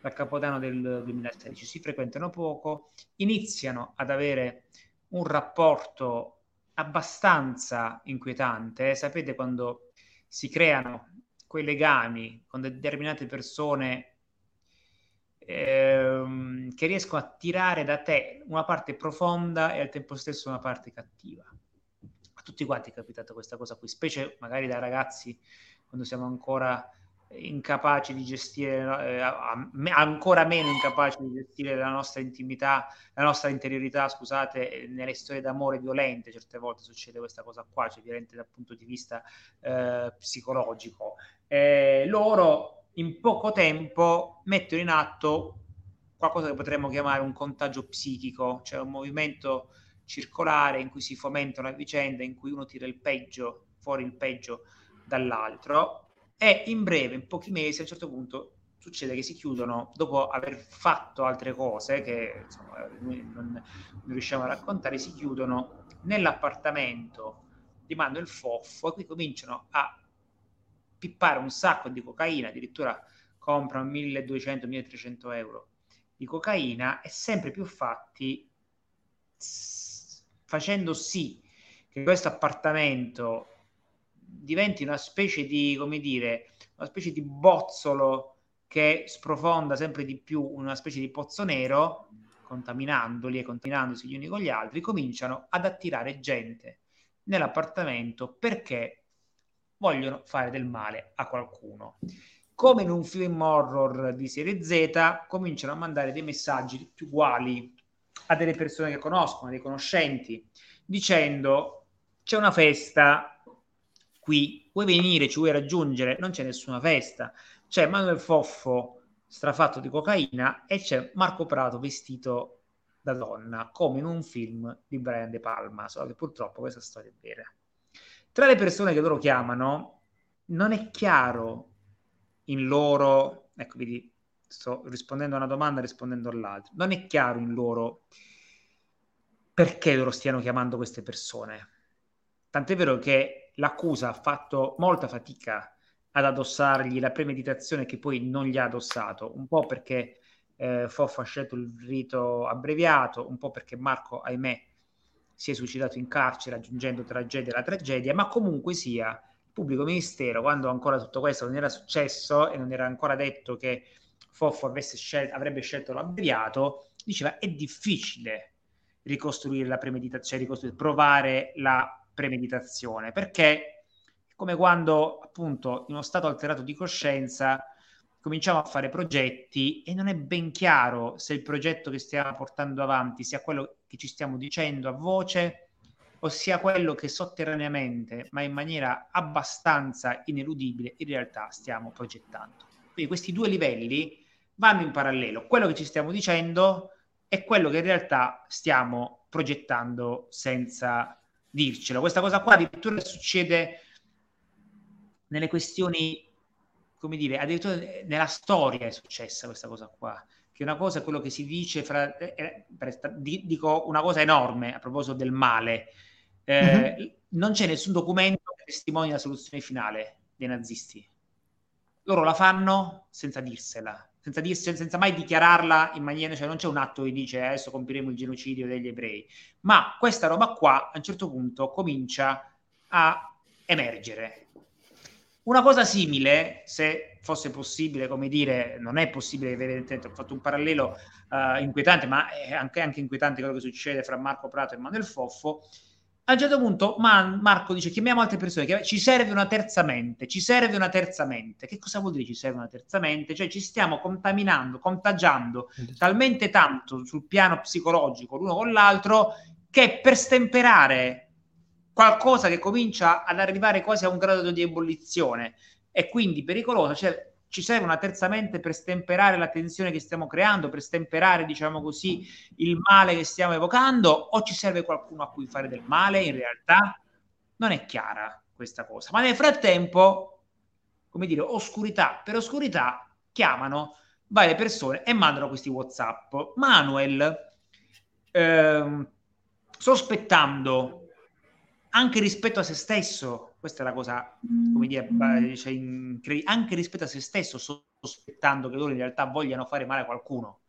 Dal Capodanno del 2016 si frequentano poco, iniziano ad avere un rapporto abbastanza inquietante. Sapete quando si creano quei legami con determinate persone ehm, che riescono a tirare da te una parte profonda e al tempo stesso una parte cattiva. A tutti quanti è capitata questa cosa qui, specie magari da ragazzi quando siamo ancora incapaci di gestire, eh, ancora meno incapaci di gestire la nostra intimità, la nostra interiorità, scusate, nelle storie d'amore violente, certe volte succede questa cosa qua, cioè violente dal punto di vista eh, psicologico. Eh, loro in poco tempo mettono in atto qualcosa che potremmo chiamare un contagio psichico, cioè un movimento circolare in cui si fomenta una vicenda, in cui uno tira il peggio, fuori il peggio dall'altro e in breve, in pochi mesi, a un certo punto succede che si chiudono dopo aver fatto altre cose che insomma, noi non, non riusciamo a raccontare, si chiudono nell'appartamento di Manuel Foffo e qui cominciano a pippare un sacco di cocaina, addirittura comprano 1200-1300 euro di cocaina e sempre più fatti facendo sì che questo appartamento diventi una specie di, come dire, una specie di bozzolo che sprofonda sempre di più una specie di pozzo nero, contaminandoli e contaminandosi gli uni con gli altri, cominciano ad attirare gente nell'appartamento perché vogliono fare del male a qualcuno. Come in un film horror di serie Z, cominciano a mandare dei messaggi uguali a delle persone che conoscono, dei conoscenti, dicendo c'è una festa qui, vuoi venire, ci vuoi raggiungere? Non c'è nessuna festa. C'è Manuel Foffo strafatto di cocaina e c'è Marco Prato vestito da donna, come in un film di Brian De Palma, solo che purtroppo questa storia è vera. Tra le persone che loro chiamano, non è chiaro in loro, ecco, vedi, sto rispondendo a una domanda rispondendo all'altra, non è chiaro in loro perché loro stiano chiamando queste persone. Tant'è vero che l'accusa ha fatto molta fatica ad addossargli la premeditazione che poi non gli ha addossato, un po' perché eh, Foff ha scelto il rito abbreviato, un po' perché Marco, ahimè, si è suicidato in carcere aggiungendo tragedia alla tragedia, ma comunque sia, il pubblico ministero, quando ancora tutto questo non era successo e non era ancora detto che Foffo scel- avrebbe scelto l'abbreviato, diceva è difficile ricostruire la premeditazione, ricostruire, provare la premeditazione, perché come quando appunto in uno stato alterato di coscienza cominciamo a fare progetti e non è ben chiaro se il progetto che stiamo portando avanti sia quello che ci stiamo dicendo a voce o sia quello che sotterraneamente, ma in maniera abbastanza ineludibile, in realtà stiamo progettando. Quindi questi due livelli vanno in parallelo, quello che ci stiamo dicendo e quello che in realtà stiamo progettando senza dircelo. Questa cosa qua addirittura succede nelle questioni come dire, addirittura nella storia è successa questa cosa qua, che una cosa è quello che si dice fra, eh, eh dico una cosa enorme a proposito del male, eh, mm-hmm. non c'è nessun documento che testimonia la soluzione finale dei nazisti. Loro la fanno senza dirsela, senza, dirsela, senza mai dichiararla in maniera, cioè non c'è un atto che dice eh, adesso compiremo il genocidio degli ebrei, ma questa roba qua a un certo punto comincia a emergere una cosa simile, se fosse possibile, come dire, non è possibile, ho fatto un parallelo uh, inquietante, ma è anche, anche, inquietante quello che succede fra Marco Prato e Manuel Foffo. A un certo punto Man, Marco dice chiamiamo altre persone, ci serve una terza mente, ci serve una terza mente. Che cosa vuol dire ci serve una terza mente? Cioè ci stiamo contaminando, contagiando talmente tanto sul piano psicologico l'uno con l'altro che per stemperare qualcosa che comincia ad arrivare quasi a un grado di ebollizione e quindi pericolosa, cioè ci serve una terza mente per stemperare la tensione che stiamo creando, per stemperare, diciamo così, il male che stiamo evocando, o ci serve qualcuno a cui fare del male? In realtà non è chiara questa cosa. Ma nel frattempo, come dire, oscurità per oscurità, chiamano varie persone e mandano questi WhatsApp. Manuel, ehm, sospettando anche rispetto a se stesso, questa è la cosa, come dire, mm. cioè, incred- anche rispetto a se stesso, sospettando che loro in realtà vogliano fare male a qualcuno,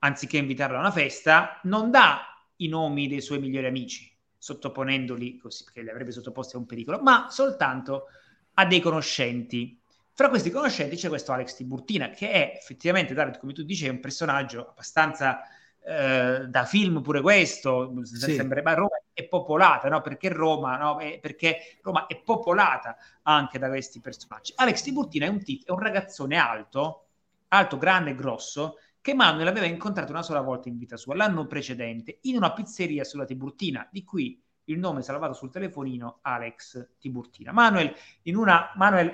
anziché invitarlo a una festa, non dà i nomi dei suoi migliori amici, sottoponendoli così, perché li avrebbe sottoposti a un pericolo, ma soltanto a dei conoscenti. Fra questi conoscenti c'è questo Alex Tiburtina, che è effettivamente, David, come tu dici, è un personaggio abbastanza eh, da film pure questo, sì. sembra, ma Roma è popolata, no? Perché Roma, no? È, perché Roma è popolata anche da questi personaggi. Alex Tiburtina è un, tic, è un ragazzone alto, alto, grande e grosso, che Manuel aveva incontrato una sola volta in vita sua, l'anno precedente, in una pizzeria sulla Tiburtina, di cui il nome salvato sul telefonino Alex Tiburtina. Manuel, in una, Manuel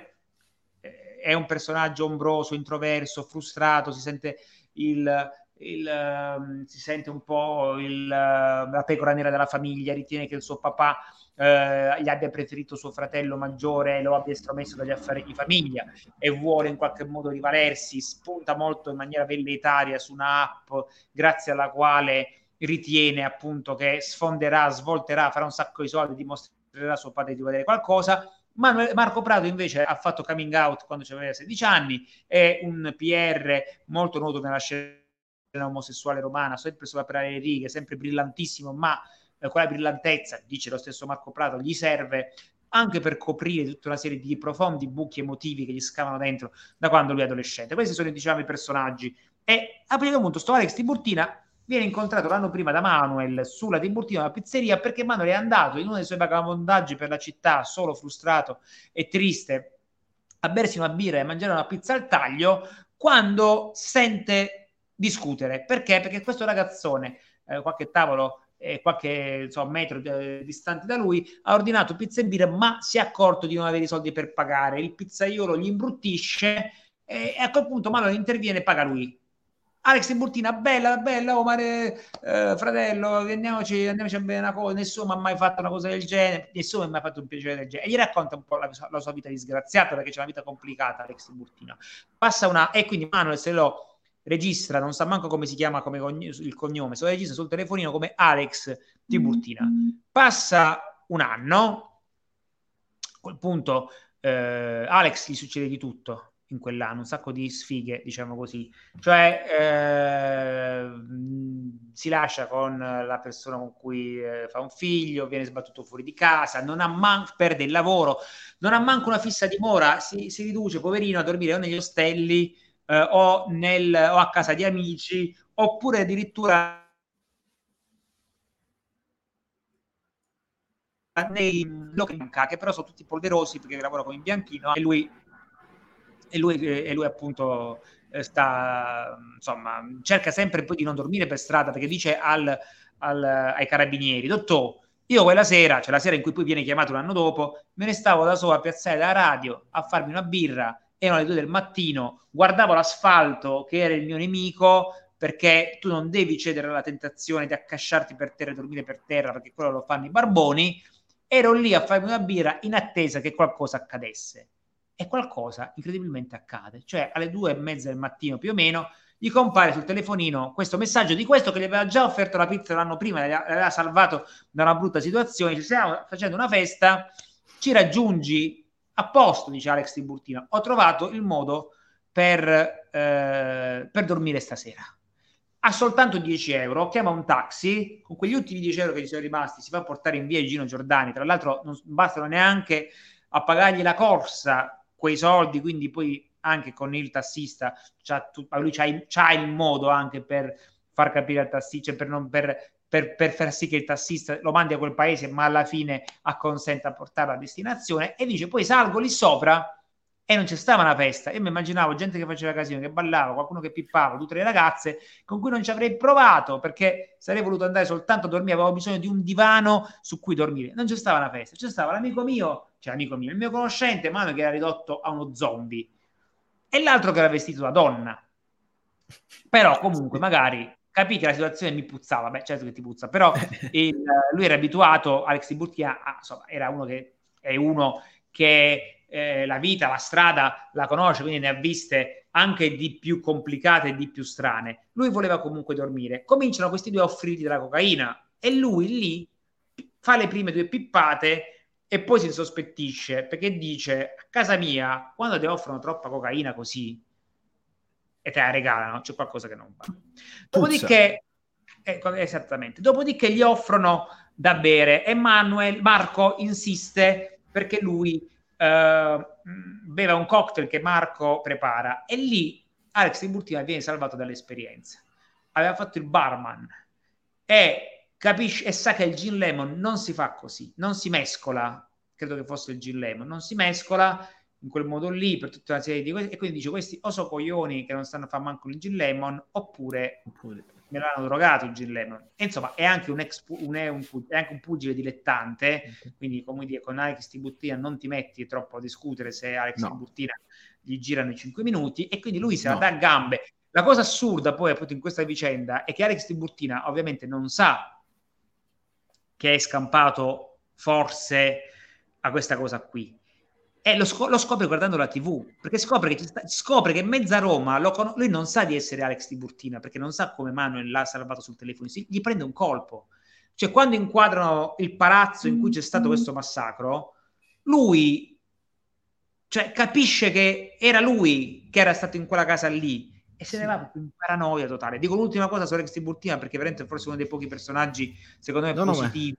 eh, è un personaggio ombroso, introverso, frustrato, si sente il, il, uh, si sente un po' il, uh, la pecora nera della famiglia, ritiene che il suo papà uh, gli abbia preferito suo fratello maggiore e lo abbia estromesso dagli affari di famiglia e vuole in qualche modo rivalersi, spunta molto in maniera velleitaria su un'app grazie alla quale ritiene appunto che sfonderà, svolterà, farà un sacco di soldi, dimostrerà a suo padre di valere qualcosa. Manuel, Marco Prato invece ha fatto coming out quando aveva 16 anni, è un PR molto noto nella scena omosessuale romana, sempre sulla per le righe, sempre brillantissimo, ma eh, quella brillantezza, dice lo stesso Marco Prato, gli serve anche per coprire tutta una serie di profondi buchi emotivi che gli scavano dentro da quando lui è adolescente. Questi sono diciamo i personaggi. E a primo punto sto Alex Tiburtina viene incontrato l'anno prima da Manuel sulla Tiburtina, una pizzeria, perché Manuel è andato in uno dei suoi vagabondaggi per la città, solo frustrato e triste, a bersi una birra e mangiare una pizza al taglio, quando sente discutere. Perché? Perché questo ragazzone, eh, qualche tavolo eh, qualche insomma, metro eh, distante da lui, ha ordinato pizza e birra, ma si è accorto di non avere i soldi per pagare. Il pizzaiolo gli imbruttisce e, e a quel punto Manuel interviene e paga lui. Alex Burtina, bella, bella, oh mare, eh, fratello, andiamoci, andiamoci a bere una cosa, nessuno mi ha mai fatto una cosa del genere, nessuno mi ha mai fatto un piacere del genere. E gli racconta un po' la, la sua vita disgraziata, perché c'è una vita complicata Alex Burtina. Passa una, e quindi Manuel se lo registra, non sa manco come si chiama come cogn- il cognome, se lo registra sul telefonino come Alex Tiburtina. Passa un anno, a quel punto eh, Alex gli succede di tutto in quell'anno, un sacco di sfighe, diciamo così. Cioè eh, si lascia con la persona con cui eh, fa un figlio, viene sbattuto fuori di casa, non ha manco, perde il lavoro, non ha manco una fissa dimora, si, si riduce, poverino, a dormire o negli ostelli eh, o, nel, o a casa di amici, oppure addirittura nei locali che però sono tutti polverosi perché lavora con il bianchino e lui, e lui, e lui appunto eh, sta insomma cerca sempre poi di non dormire per strada perché dice al, al, ai carabinieri dottor io quella sera, cioè la sera in cui poi viene chiamato l'anno dopo, me ne stavo da solo a piazzare la radio a farmi una birra erano le due del mattino, guardavo l'asfalto che era il mio nemico perché tu non devi cedere alla tentazione di accasciarti per terra e dormire per terra perché quello lo fanno i barboni, ero lì a farmi una birra in attesa che qualcosa accadesse. E qualcosa incredibilmente accade, cioè alle due e mezza del mattino più o meno gli compare sul telefonino questo messaggio di questo che gli aveva già offerto la pizza l'anno prima, l'aveva salvato da una brutta situazione, ci stiamo facendo una festa, ci raggiungi a posto, dice Alex Tiburtina, ho trovato il modo per, eh, per dormire stasera. Ha soltanto 10 euro, chiama un taxi, con quegli ultimi 10 euro che gli sono rimasti si fa portare in via Gino Giordani, tra l'altro non bastano neanche a pagargli la corsa quei soldi, quindi poi anche con il tassista, c'ha tu, lui c'ha, c'ha, il modo anche per far capire al tassista, cioè per, non, per, per, per, far sì che il tassista lo mandi a quel paese, ma alla fine acconsenta a portarlo a destinazione e dice poi salgo lì sopra e non c'è stava una festa. Io mi immaginavo gente che faceva casino, che ballava, qualcuno che pippava, tutte le ragazze con cui non ci avrei provato perché sarei voluto andare soltanto a dormire, avevo bisogno di un divano su cui dormire. Non c'è stava una festa, c'è stava l'amico mio, cioè l'amico mio, il mio conoscente, Mano che era ridotto a uno zombie e l'altro che era vestito da donna. Però comunque magari capì che la situazione mi puzzava, beh certo che ti puzza, però il, lui era abituato, Alex Di Burtia, insomma, era uno che è uno che eh, la vita, la strada la conosce, quindi ne ha viste anche di più complicate e di più strane. Lui voleva comunque dormire. Cominciano questi due a offrirgli della cocaina e lui lì fa le prime due pippate e poi si insospettisce perché dice a casa mia quando ti offrono troppa cocaina così e te la regalano, c'è qualcosa che non va. Dopodiché, eh, esattamente, dopodiché gli offrono da bere e Manuel, Marco insiste perché lui eh, beva un cocktail che Marco prepara e lì Alex Tiburtina viene salvato dall'esperienza. Aveva fatto il barman e capisce e sa che il gin lemon non si fa così, non si mescola, credo che fosse il gin lemon, non si mescola in quel modo lì per tutta una serie di cose e quindi dice questi o so coglioni che non stanno a fare manco il gin lemon oppure, oppure me l'hanno drogato il gin lemon e insomma è anche un, ex, un, è un, è anche un pugile dilettante okay. quindi come dire con Alex Tibuttina non ti metti troppo a discutere se Alex no. Tibuttina gli girano i 5 minuti e quindi lui se no. la dà a gambe la cosa assurda poi appunto in questa vicenda è che Alex Tiburtina ovviamente non sa che è scampato forse a questa cosa qui e lo, sc- lo, scopre guardando la TV, perché scopre che, sta- scopre che mezza Roma, con- lui non sa di essere Alex Tiburtina, perché non sa come Manuel l'ha salvato sul telefono, si- gli prende un colpo. Cioè, quando inquadrano il palazzo in cui c'è stato questo massacro, lui Cioè, capisce che era lui che era stato in quella casa lì e se ne va in paranoia totale. Dico l'ultima cosa su Alex Tiburtina perché veramente forse uno dei pochi personaggi, secondo me, no, positivi no,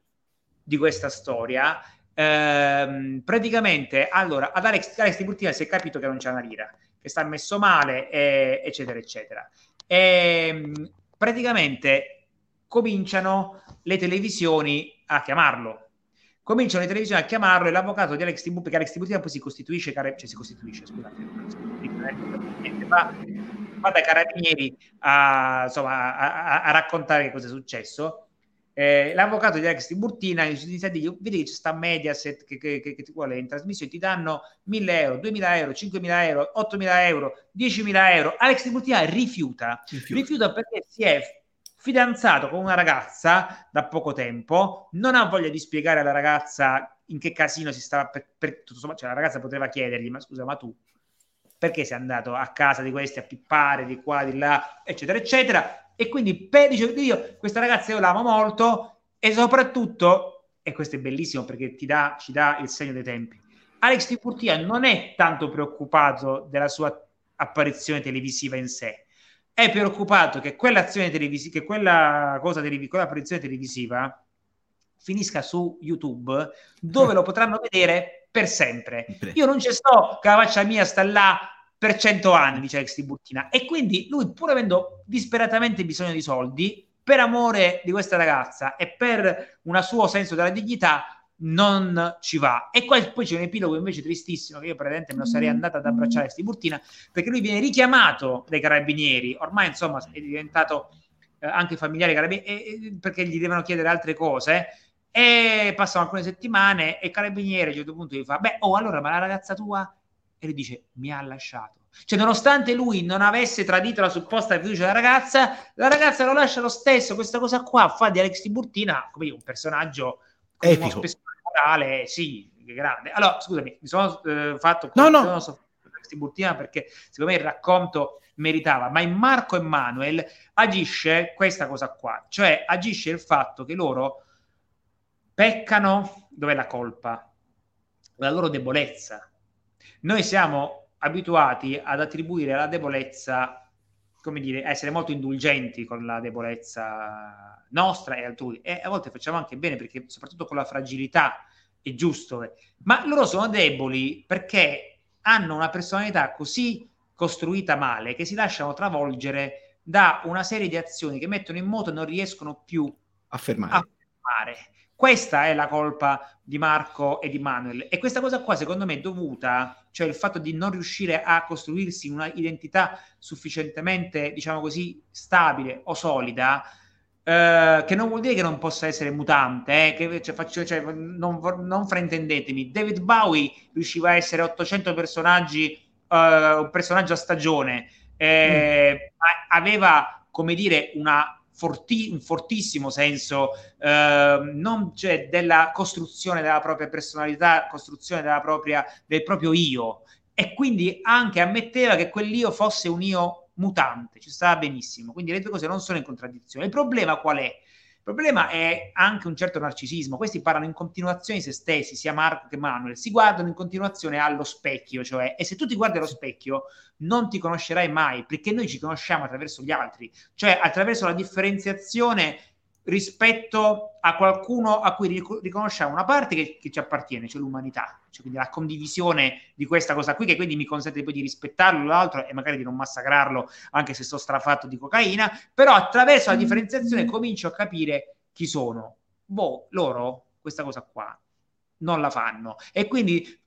di questa storia. Ehm, praticamente, allora, ad Alex, Alex Tiburtina si è capito che non c'è una lira, che sta messo male, e, eccetera, eccetera. E, ehm, praticamente cominciano le televisioni a chiamarlo. Cominciano le televisioni a chiamarlo e l'avvocato di Alex Tiburtina, Alex Tiburtina poi si costituisce, cioè si costituisce, scusate, va, va dai carabinieri a, insomma, a, a, a raccontare che cosa è successo. Eh, l'avvocato di Alex Tiburtina inizia a dirgli vedi che c'è sta Mediaset che, che, che, che ti vuole in trasmissione ti danno 1000 euro, 2000 euro, 5000 euro, 8000 euro, 10.000 euro. Alex Tiburtina rifiuta, rifiuta. Rifiuta perché si è fidanzato con una ragazza da poco tempo non ha voglia di spiegare alla ragazza in che casino si stava per, per tutto cioè la ragazza poteva chiedergli ma scusa ma tu perché sei andato a casa di questi a pippare di qua, di là, eccetera, eccetera. E quindi per, dice io, questa ragazza io l'amo molto e soprattutto, e questo è bellissimo perché ti dà, ci dà il segno dei tempi, Alex Di Curtia non è tanto preoccupato della sua apparizione televisiva in sé, è preoccupato che quell'azione televisiva, che quella cosa televisiva, quell'apparizione televisiva finisca su YouTube dove lo potranno vedere per sempre. Io non ci sto che la faccia mia sta là per cento anni, dice Ex Tiburtina. E quindi lui, pur avendo disperatamente bisogno di soldi, per amore di questa ragazza e per un suo senso della dignità, non ci va. E poi, poi c'è un epilogo invece tristissimo che io praticamente me lo sarei andata ad abbracciare a Tiburtina perché lui viene richiamato dai carabinieri, ormai insomma è diventato eh, anche familiare carabinieri, eh, perché gli devono chiedere altre cose e passano alcune settimane e Carabinieri a un certo punto gli fa, beh, oh, allora, ma la ragazza tua? E lui dice, mi ha lasciato. Cioè, nonostante lui non avesse tradito la supposta fiducia della ragazza, la ragazza lo lascia lo stesso. Questa cosa qua fa di Alex Tiburtina come un personaggio spessore morale, sì, grande. Allora, scusami, mi sono eh, fatto... No, no. Sono Alex Tiburtina perché secondo me il racconto meritava, ma in Marco e Manuel agisce questa cosa qua, cioè agisce il fatto che loro peccano, dov'è la colpa? La loro debolezza. Noi siamo abituati ad attribuire alla debolezza, come dire, essere molto indulgenti con la debolezza nostra e altrui. E a volte facciamo anche bene perché, soprattutto con la fragilità, è giusto. Ma loro sono deboli perché hanno una personalità così costruita male che si lasciano travolgere da una serie di azioni che mettono in moto e non riescono più a fermare. A fermare. Questa è la colpa di Marco e di Manuel e questa cosa qua secondo me è dovuta, cioè il fatto di non riuscire a costruirsi una identità sufficientemente, diciamo così, stabile o solida, eh, che non vuol dire che non possa essere mutante, eh, che, cioè, faccio, cioè, non, non, fraintendetemi, David Bowie riusciva a essere 800 personaggi, uh, un personaggio a stagione, eh, mm. aveva, come dire, una forti- un fortissimo senso eh, non, cioè, della costruzione della propria personalità, costruzione propria, del proprio io e quindi anche ammetteva che quell'io fosse un io mutante, ci stava benissimo, quindi le due cose non sono in contraddizione. Il problema qual è? Il problema è anche un certo narcisismo. Questi parlano in continuazione di se stessi, sia Marco che Manuel, si guardano in continuazione allo specchio, cioè, e se tu ti guardi allo specchio non ti conoscerai mai, perché noi ci conosciamo attraverso gli altri, cioè attraverso la differenziazione rispetto a qualcuno a cui riconosciamo una parte che, che ci appartiene, cioè l'umanità, cioè quindi la condivisione di questa cosa qui, che quindi mi consente poi di rispettarlo l'altro e magari di non massacrarlo anche se sto strafatto di cocaina, però attraverso la differenziazione comincio a capire chi sono. Boh, loro questa cosa qua non la fanno. E quindi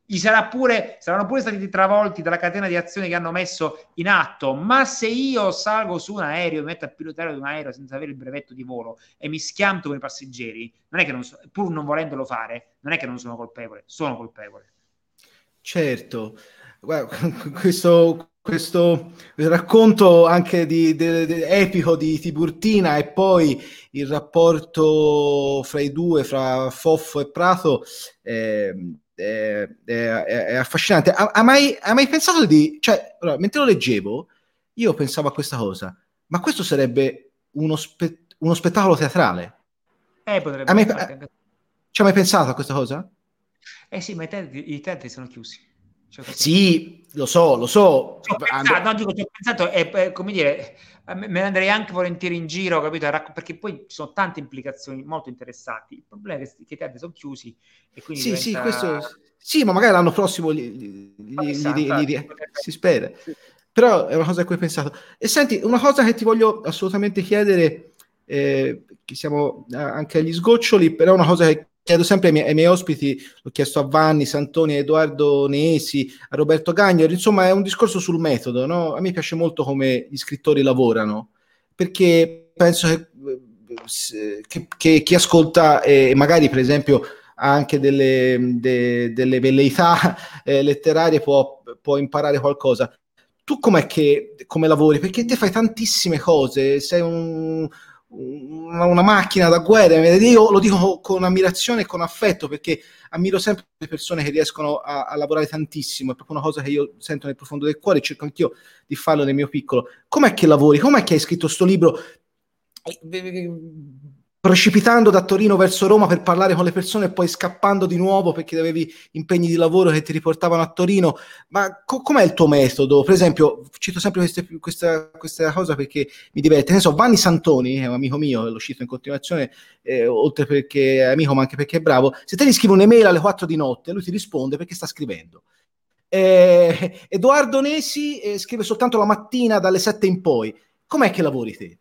pure, saranno pure stati travolti dalla catena di azioni che hanno messo in atto. Ma se io salgo su un aereo, mi metto a pilotare un aereo senza avere il brevetto di volo e mi schianto con i passeggeri, non è che non so, pur non volendolo fare, non è che non sono colpevole, sono colpevole. Certo, questo, questo racconto anche di, di, di, epico di Tiburtina e poi il rapporto fra i due, fra Foffo e Prato. Eh, è, è, è affascinante. Ha, ha, mai, ha, mai, pensato di... Cioè, allora, mentre lo leggevo, io pensavo a questa cosa, ma questo sarebbe uno, spe, uno spettacolo teatrale? Eh, potrebbe ha mai, Ci hai mai pensato a questa cosa? Eh sì, ma i teatri, i teatri sono chiusi. Cioè, sì, lo so, lo so. Ci ho pensato, no, dico, ci ho pensato, è, è, come dire, me ne andrei anche volentieri in giro, capito? Perché poi ci sono tante implicazioni molto interessanti. Il problema è che, i teatri sono chiusi e quindi sì, diventa... sì, questo... sì, ma magari l'anno prossimo li, li, li, li si spera. Sì. Però è una cosa a cui ho pensato. E senti, una cosa che ti voglio assolutamente chiedere, eh, che siamo anche agli sgoccioli, però è una cosa che chiedo sempre ai miei, ai miei, ospiti, l'ho chiesto a Vanni, Santoni, a Edoardo Nesi, a Roberto Gagnoli, insomma è un discorso sul metodo, no? a me piace molto come gli scrittori lavorano, perché penso che, che, che chi ascolta e eh, magari per esempio ha anche delle, de, delle velleità eh, letterarie può, può imparare qualcosa. Tu com'è che come lavori? Perché te fai tantissime cose, sei un, una, una, macchina da guerra. Io lo dico con ammirazione e con affetto perché ammiro sempre le persone che riescono a, a, lavorare tantissimo. È proprio una cosa che io sento nel profondo del cuore e cerco anch'io di farlo nel mio piccolo. Com'è che lavori? Com'è che hai scritto questo libro? Precipitando da Torino verso Roma per parlare con le persone e poi scappando di nuovo perché avevi impegni di lavoro che ti riportavano a Torino. Ma co- com'è il tuo metodo? Per esempio, cito sempre queste, questa, questa, cosa perché mi diverte. Ne so, Vanni Santoni, è un amico mio, lo cito in continuazione, eh, oltre perché è amico ma anche perché è bravo. Se te gli scrivi un'email alle 4 di notte, lui ti risponde perché sta scrivendo. Eh, Edoardo Nesi eh, scrive soltanto la mattina dalle 7 in poi. Com'è che lavori te?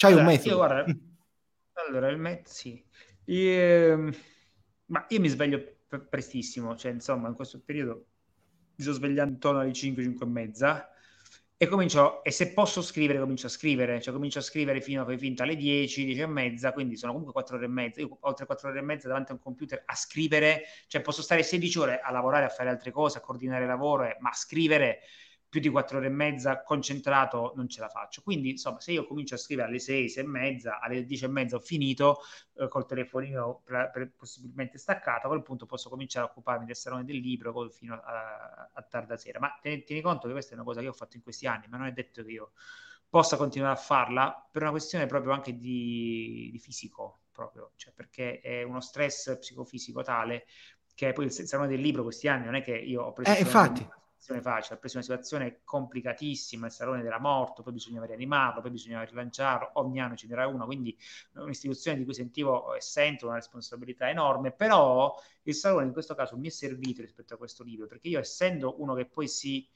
C'hai allora, un metodo? Io, guarda, allora, il metodo, sì. Io, ehm, ma io mi sveglio prestissimo, cioè insomma in questo periodo mi sto svegliando intorno alle 5, 5 e mezza e comincio, e se posso scrivere comincio a scrivere, cioè comincio a scrivere fino a finito alle 10, 10 e mezza, quindi sono comunque 4 ore e mezza, io oltre 4 ore e mezza davanti a un computer a scrivere, cioè posso stare 16 ore a lavorare, a fare altre cose, a coordinare lavoro, ma scrivere più di quattro ore e mezza concentrato non ce la faccio. Quindi, insomma, se io comincio a scrivere alle sei, sei e mezza, alle dieci e mezza ho finito, eh, col telefonino per, per possibilmente staccato, a quel punto posso cominciare a occuparmi del salone del libro fino a, a tarda sera. Ma tieni, tieni conto che questa è una cosa che ho fatto in questi anni, ma non è detto che io possa continuare a farla per una questione proprio anche di, di fisico, proprio, cioè perché è uno stress psicofisico tale che poi il salone del libro questi anni non è che io ho preso... Eh, infatti situazione facile, ha preso una situazione complicatissima, il Salone della Morte, poi bisognava rianimarlo, poi bisognava rilanciarlo, ogni anno ce n'era uno, quindi un'istituzione di cui sentivo e sento una responsabilità enorme, però il Salone in questo caso mi è servito rispetto a questo libro, perché io essendo uno che poi si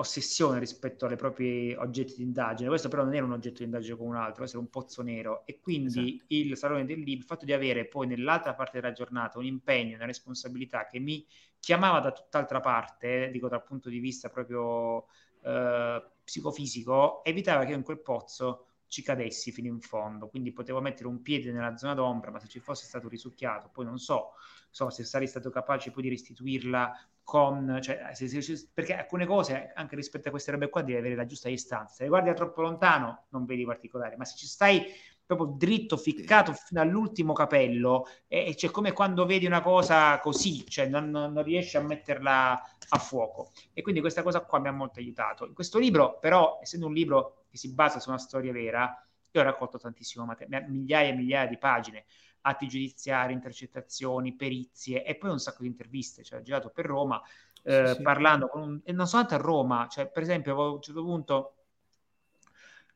ossessione rispetto ai propri oggetti di indagine. Questo però non era un oggetto di indagine come un altro, questo era un pozzo nero. E quindi esatto. il Salone del Libro, il fatto di avere poi nell'altra parte della giornata un impegno, una responsabilità che mi chiamava da tutt'altra parte, dico dal punto di vista proprio eh, psicofisico, evitava che io in quel pozzo ci cadessi fino in fondo, quindi potevo mettere un piede nella zona d'ombra, ma se ci fosse stato risucchiato, poi non so, so se sarei stato capace poi di restituirla con, cioè, se, se, perché alcune cose, anche rispetto a queste robe qua, devi avere la giusta distanza. Se guardi da troppo lontano, non vedi particolari, ma se ci stai proprio dritto, ficcato fino all'ultimo capello, e, c'è come quando vedi una cosa così, cioè non, non, riesci a metterla a fuoco. E quindi questa cosa qua mi ha molto aiutato. In questo libro, però, essendo un libro che si basa su una storia vera, io ho raccolto tantissimo materiale, migliaia e migliaia di pagine atti giudiziari, intercettazioni, perizie e poi un sacco di interviste, cioè ho girato per Roma eh, sì, sì. parlando con un, e non soltanto a Roma, cioè per esempio a un certo punto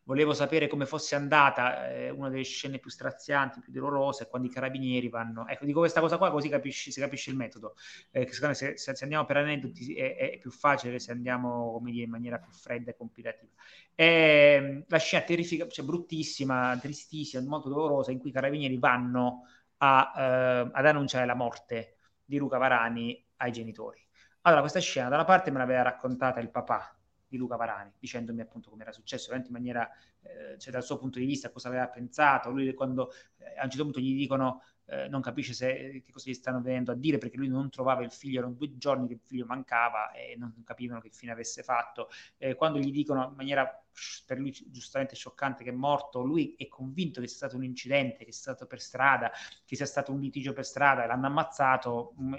volevo sapere come fosse andata eh, una delle scene più strazianti, più dolorose, quando i carabinieri vanno... Ecco, dico questa cosa qua così capisci, si capisce il metodo. Eh, se, se, se, andiamo per aneddoti è, è, più facile se andiamo dire, in maniera più fredda e compilativa. Eh, la scena terrifica, cioè bruttissima, tristissima, molto dolorosa, in cui i carabinieri vanno a, eh, ad annunciare la morte di Luca Varani ai genitori. Allora, questa scena da una parte me l'aveva raccontata il papà di Luca Varani, dicendomi appunto come era successo, veramente in maniera, eh, cioè dal suo punto di vista, cosa aveva pensato. Lui quando eh, a un certo punto gli dicono eh, non capisce se, che cosa gli stanno venendo a dire perché lui non trovava il figlio, erano due giorni che il figlio mancava e non capivano che fine avesse fatto. Eh, quando gli dicono in maniera per lui giustamente scioccante che è morto, lui è convinto che sia stato un incidente, che sia stato per strada, che sia stato un litigio per strada e l'hanno ammazzato. Mm,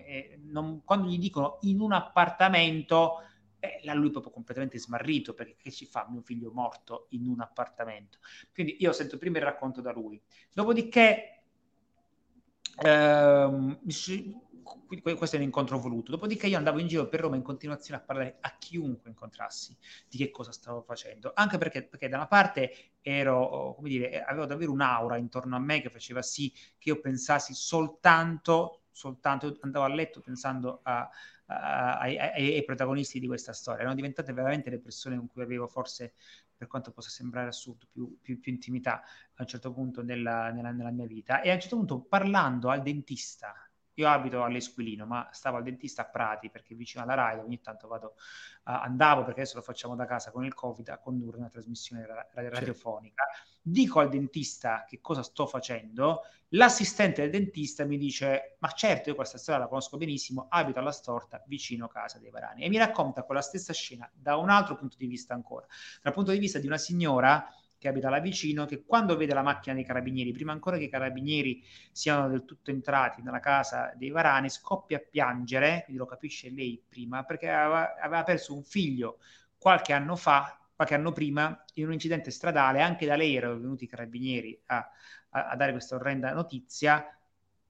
non, quando gli dicono in un appartamento eh, là lui proprio completamente smarrito perché che ci fa mio figlio morto in un appartamento? Quindi io sento prima il racconto da lui. Dopodiché ehm, questo è un incontro voluto. Dopodiché io andavo in giro per Roma in continuazione a parlare a chiunque incontrassi di che cosa stavo facendo, anche perché, perché da una parte ero, come dire, avevo davvero un'aura intorno a me che faceva sì che io pensassi soltanto, soltanto andavo a letto pensando a, ai, ai, ai, protagonisti di questa storia. Erano diventate veramente le persone con cui avevo forse, per quanto possa sembrare assurdo, più, più, più intimità a un certo punto nella, nella, nella mia vita. E a un certo punto parlando al dentista io abito all'Esquilino, ma stavo al dentista a Prati perché vicino alla RAI ogni tanto vado, uh, andavo perché adesso lo facciamo da casa con il Covid a condurre una trasmissione ra- radiofonica. Certo. Dico al dentista che cosa sto facendo, l'assistente del dentista mi dice: Ma certo, io questa storia la conosco benissimo, abito alla storta vicino a casa dei Varani e mi racconta quella stessa scena da un altro punto di vista ancora, dal punto di vista di una signora che abita là vicino, che quando vede la macchina dei carabinieri, prima ancora che i carabinieri siano del tutto entrati nella casa dei Varani, scoppia a piangere, quindi lo capisce lei prima, perché aveva, aveva perso un figlio qualche anno fa, qualche anno prima, in un incidente stradale, anche da lei erano venuti i carabinieri a, a, a dare questa orrenda notizia,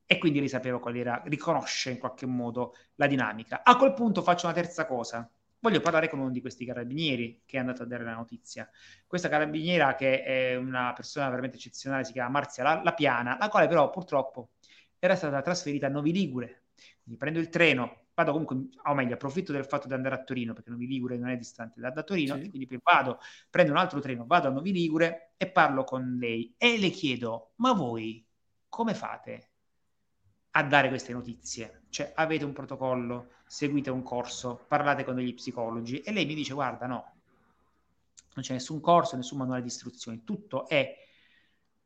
e quindi lei sapeva qual era, riconosce in qualche modo la dinamica. A quel punto faccio una terza cosa, voglio parlare con uno di questi carabinieri che è andato a dare la notizia. Questa carabiniera, che è una persona veramente eccezionale, si chiama Marzia La, la Piana, la quale però purtroppo era stata trasferita a Novi Ligure. Quindi prendo il treno, vado comunque, o meglio, approfitto del fatto di andare a Torino, perché Novi Ligure non è distante da, da Torino, sì. quindi vado, prendo un altro treno, vado a Novi Ligure e parlo con lei e le chiedo, ma voi come fate a dare queste notizie? Cioè, avete un protocollo? seguite un corso, parlate con degli psicologi e lei mi dice guarda no, non c'è nessun corso, nessun manuale di istruzioni, tutto è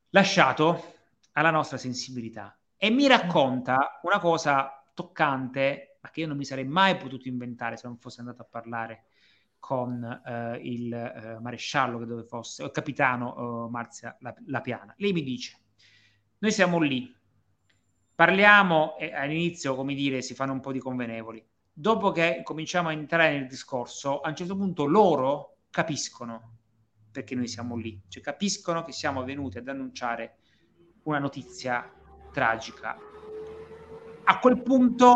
lasciato alla nostra sensibilità e mi racconta una cosa toccante, ma che io non mi sarei mai potuto inventare se non fosse andato a parlare con eh, il eh, maresciallo che dove fosse, o il capitano eh, Marzia la, la Piana. Lei mi dice, noi siamo lì, parliamo e all'inizio, come dire, si fanno un po' di convenevoli. Dopo che cominciamo a entrare nel discorso, a un certo punto loro capiscono perché noi siamo lì, cioè capiscono che siamo venuti ad annunciare una notizia tragica. A quel punto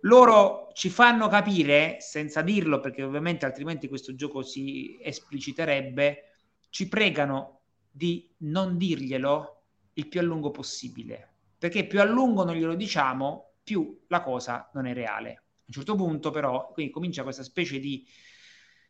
loro ci fanno capire, senza dirlo, perché ovviamente altrimenti questo gioco si espliciterebbe, ci pregano di non dirglielo il più a lungo possibile, perché più a lungo non glielo diciamo, più la cosa non è reale un certo punto però, quindi comincia questa specie di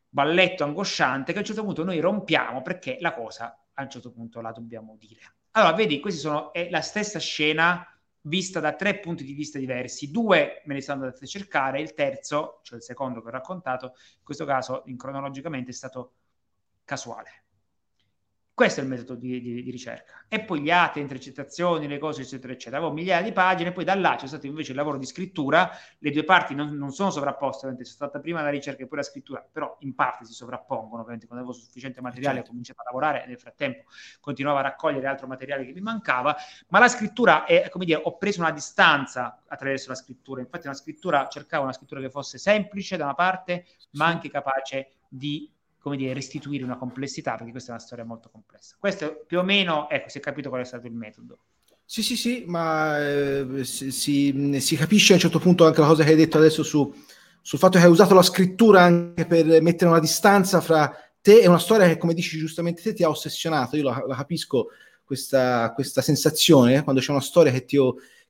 balletto angosciante che a un certo punto noi rompiamo perché la cosa a un certo punto la dobbiamo dire. Allora, vedi, questa sono è la stessa scena vista da tre punti di vista diversi. Due me ne stanno andati a cercare, il terzo, cioè il secondo che ho raccontato, in questo caso in cronologicamente è stato casuale. Questo è il metodo di, di, di, ricerca. E poi gli atti, le intercettazioni, le cose, eccetera, eccetera. Avevo migliaia di pagine, poi da là c'è stato invece il lavoro di scrittura. Le due parti non, non sono sovrapposte, ovviamente c'è stata prima la ricerca e poi la scrittura, però in parte si sovrappongono. Ovviamente quando avevo sufficiente materiale certo. ho cominciato a lavorare e nel frattempo continuavo a raccogliere altro materiale che mi mancava. Ma la scrittura è, come dire, ho preso una distanza attraverso la scrittura. Infatti una scrittura, cercavo una scrittura che fosse semplice da una parte, ma anche capace di come dire, restituire una complessità, perché questa è una storia molto complessa. Questo più o meno, ecco, si è capito qual è stato il metodo. Sì, sì, sì, ma eh, si, si, capisce a un certo punto anche la cosa che hai detto adesso su, sul fatto che hai usato la scrittura anche per mettere una distanza fra te e una storia che, come dici giustamente te, ti ha ossessionato. Io la, la capisco questa, questa, sensazione quando c'è una storia che ti,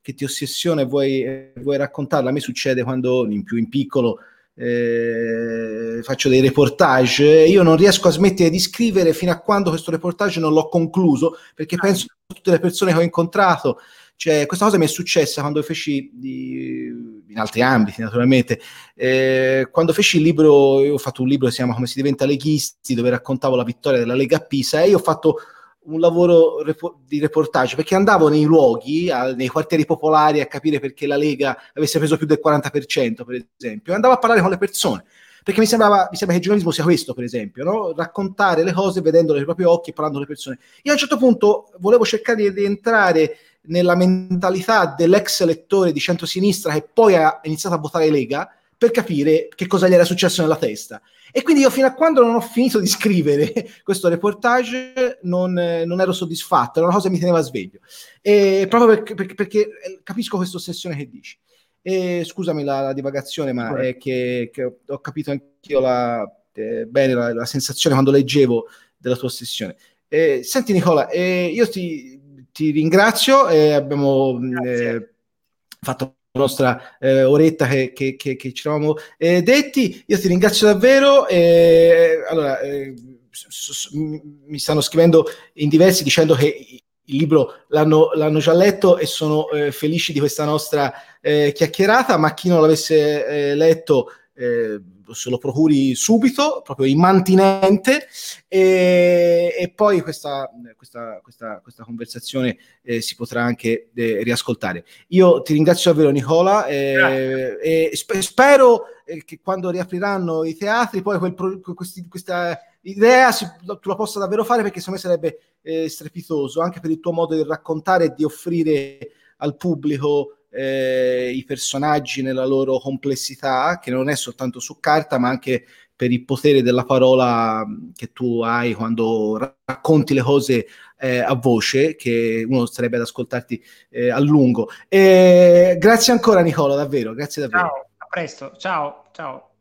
che ti ossessiona e vuoi, vuoi raccontarla. A me succede quando, in più in piccolo, eh, faccio dei reportage, io non riesco a smettere di scrivere fino a quando questo reportage non l'ho concluso, perché ah. penso a tutte le persone che ho incontrato. Cioè, questa cosa mi è successa quando feci di, in altri ambiti, naturalmente. Eh, quando feci il libro, ho fatto un libro che si chiama Come si diventa leghisti, dove raccontavo la vittoria della Lega a Pisa, e io ho fatto un lavoro di reportage perché andavo nei luoghi, nei quartieri popolari a capire perché la Lega avesse preso più del 40%, per esempio, e andavo a parlare con le persone. Perché mi, sembrava, mi sembra che il giornalismo sia questo, per esempio, no? raccontare le cose vedendole con i propri occhi e parlando con le persone. Io a un certo punto volevo cercare di entrare nella mentalità dell'ex elettore di centrosinistra che poi ha iniziato a votare Lega per capire che cosa gli era successo nella testa. E quindi io fino a quando non ho finito di scrivere questo reportage non, non ero soddisfatto, era una cosa che mi teneva sveglio. E proprio perché, perché, perché capisco questa ossessione che dici. E scusami la, la divagazione, ma è che, che, ho capito anch'io la, eh, bene la, la, sensazione quando leggevo della tua ossessione. Eh, senti Nicola, eh, io ti, ti ringrazio, abbiamo eh, fatto nostra eh, oretta che, che, che, che, ci eravamo eh, detti. Io ti ringrazio davvero. allora, mi stanno scrivendo in diversi dicendo che il libro l'hanno, l'hanno già letto e sono eh, felici di questa nostra eh, chiacchierata, ma chi non l'avesse eh, letto eh, se lo procuri subito, proprio immantinente, e, e poi questa, questa, questa, questa conversazione eh, si potrà anche eh, riascoltare. Io ti ringrazio davvero Nicola e sp- spero che quando riapriranno i teatri poi pro- questi, questa idea si, tu la possa davvero fare perché secondo me sarebbe eh, strepitoso anche per il tuo modo di raccontare e di offrire al pubblico eh, i personaggi nella loro complessità, che non è soltanto su carta, ma anche per il potere della parola che tu hai quando racconti le cose eh, a voce, che uno starebbe ad ascoltarti eh, a lungo. grazie ancora Nicola, davvero, grazie davvero. Ciao, a presto, ciao, ciao.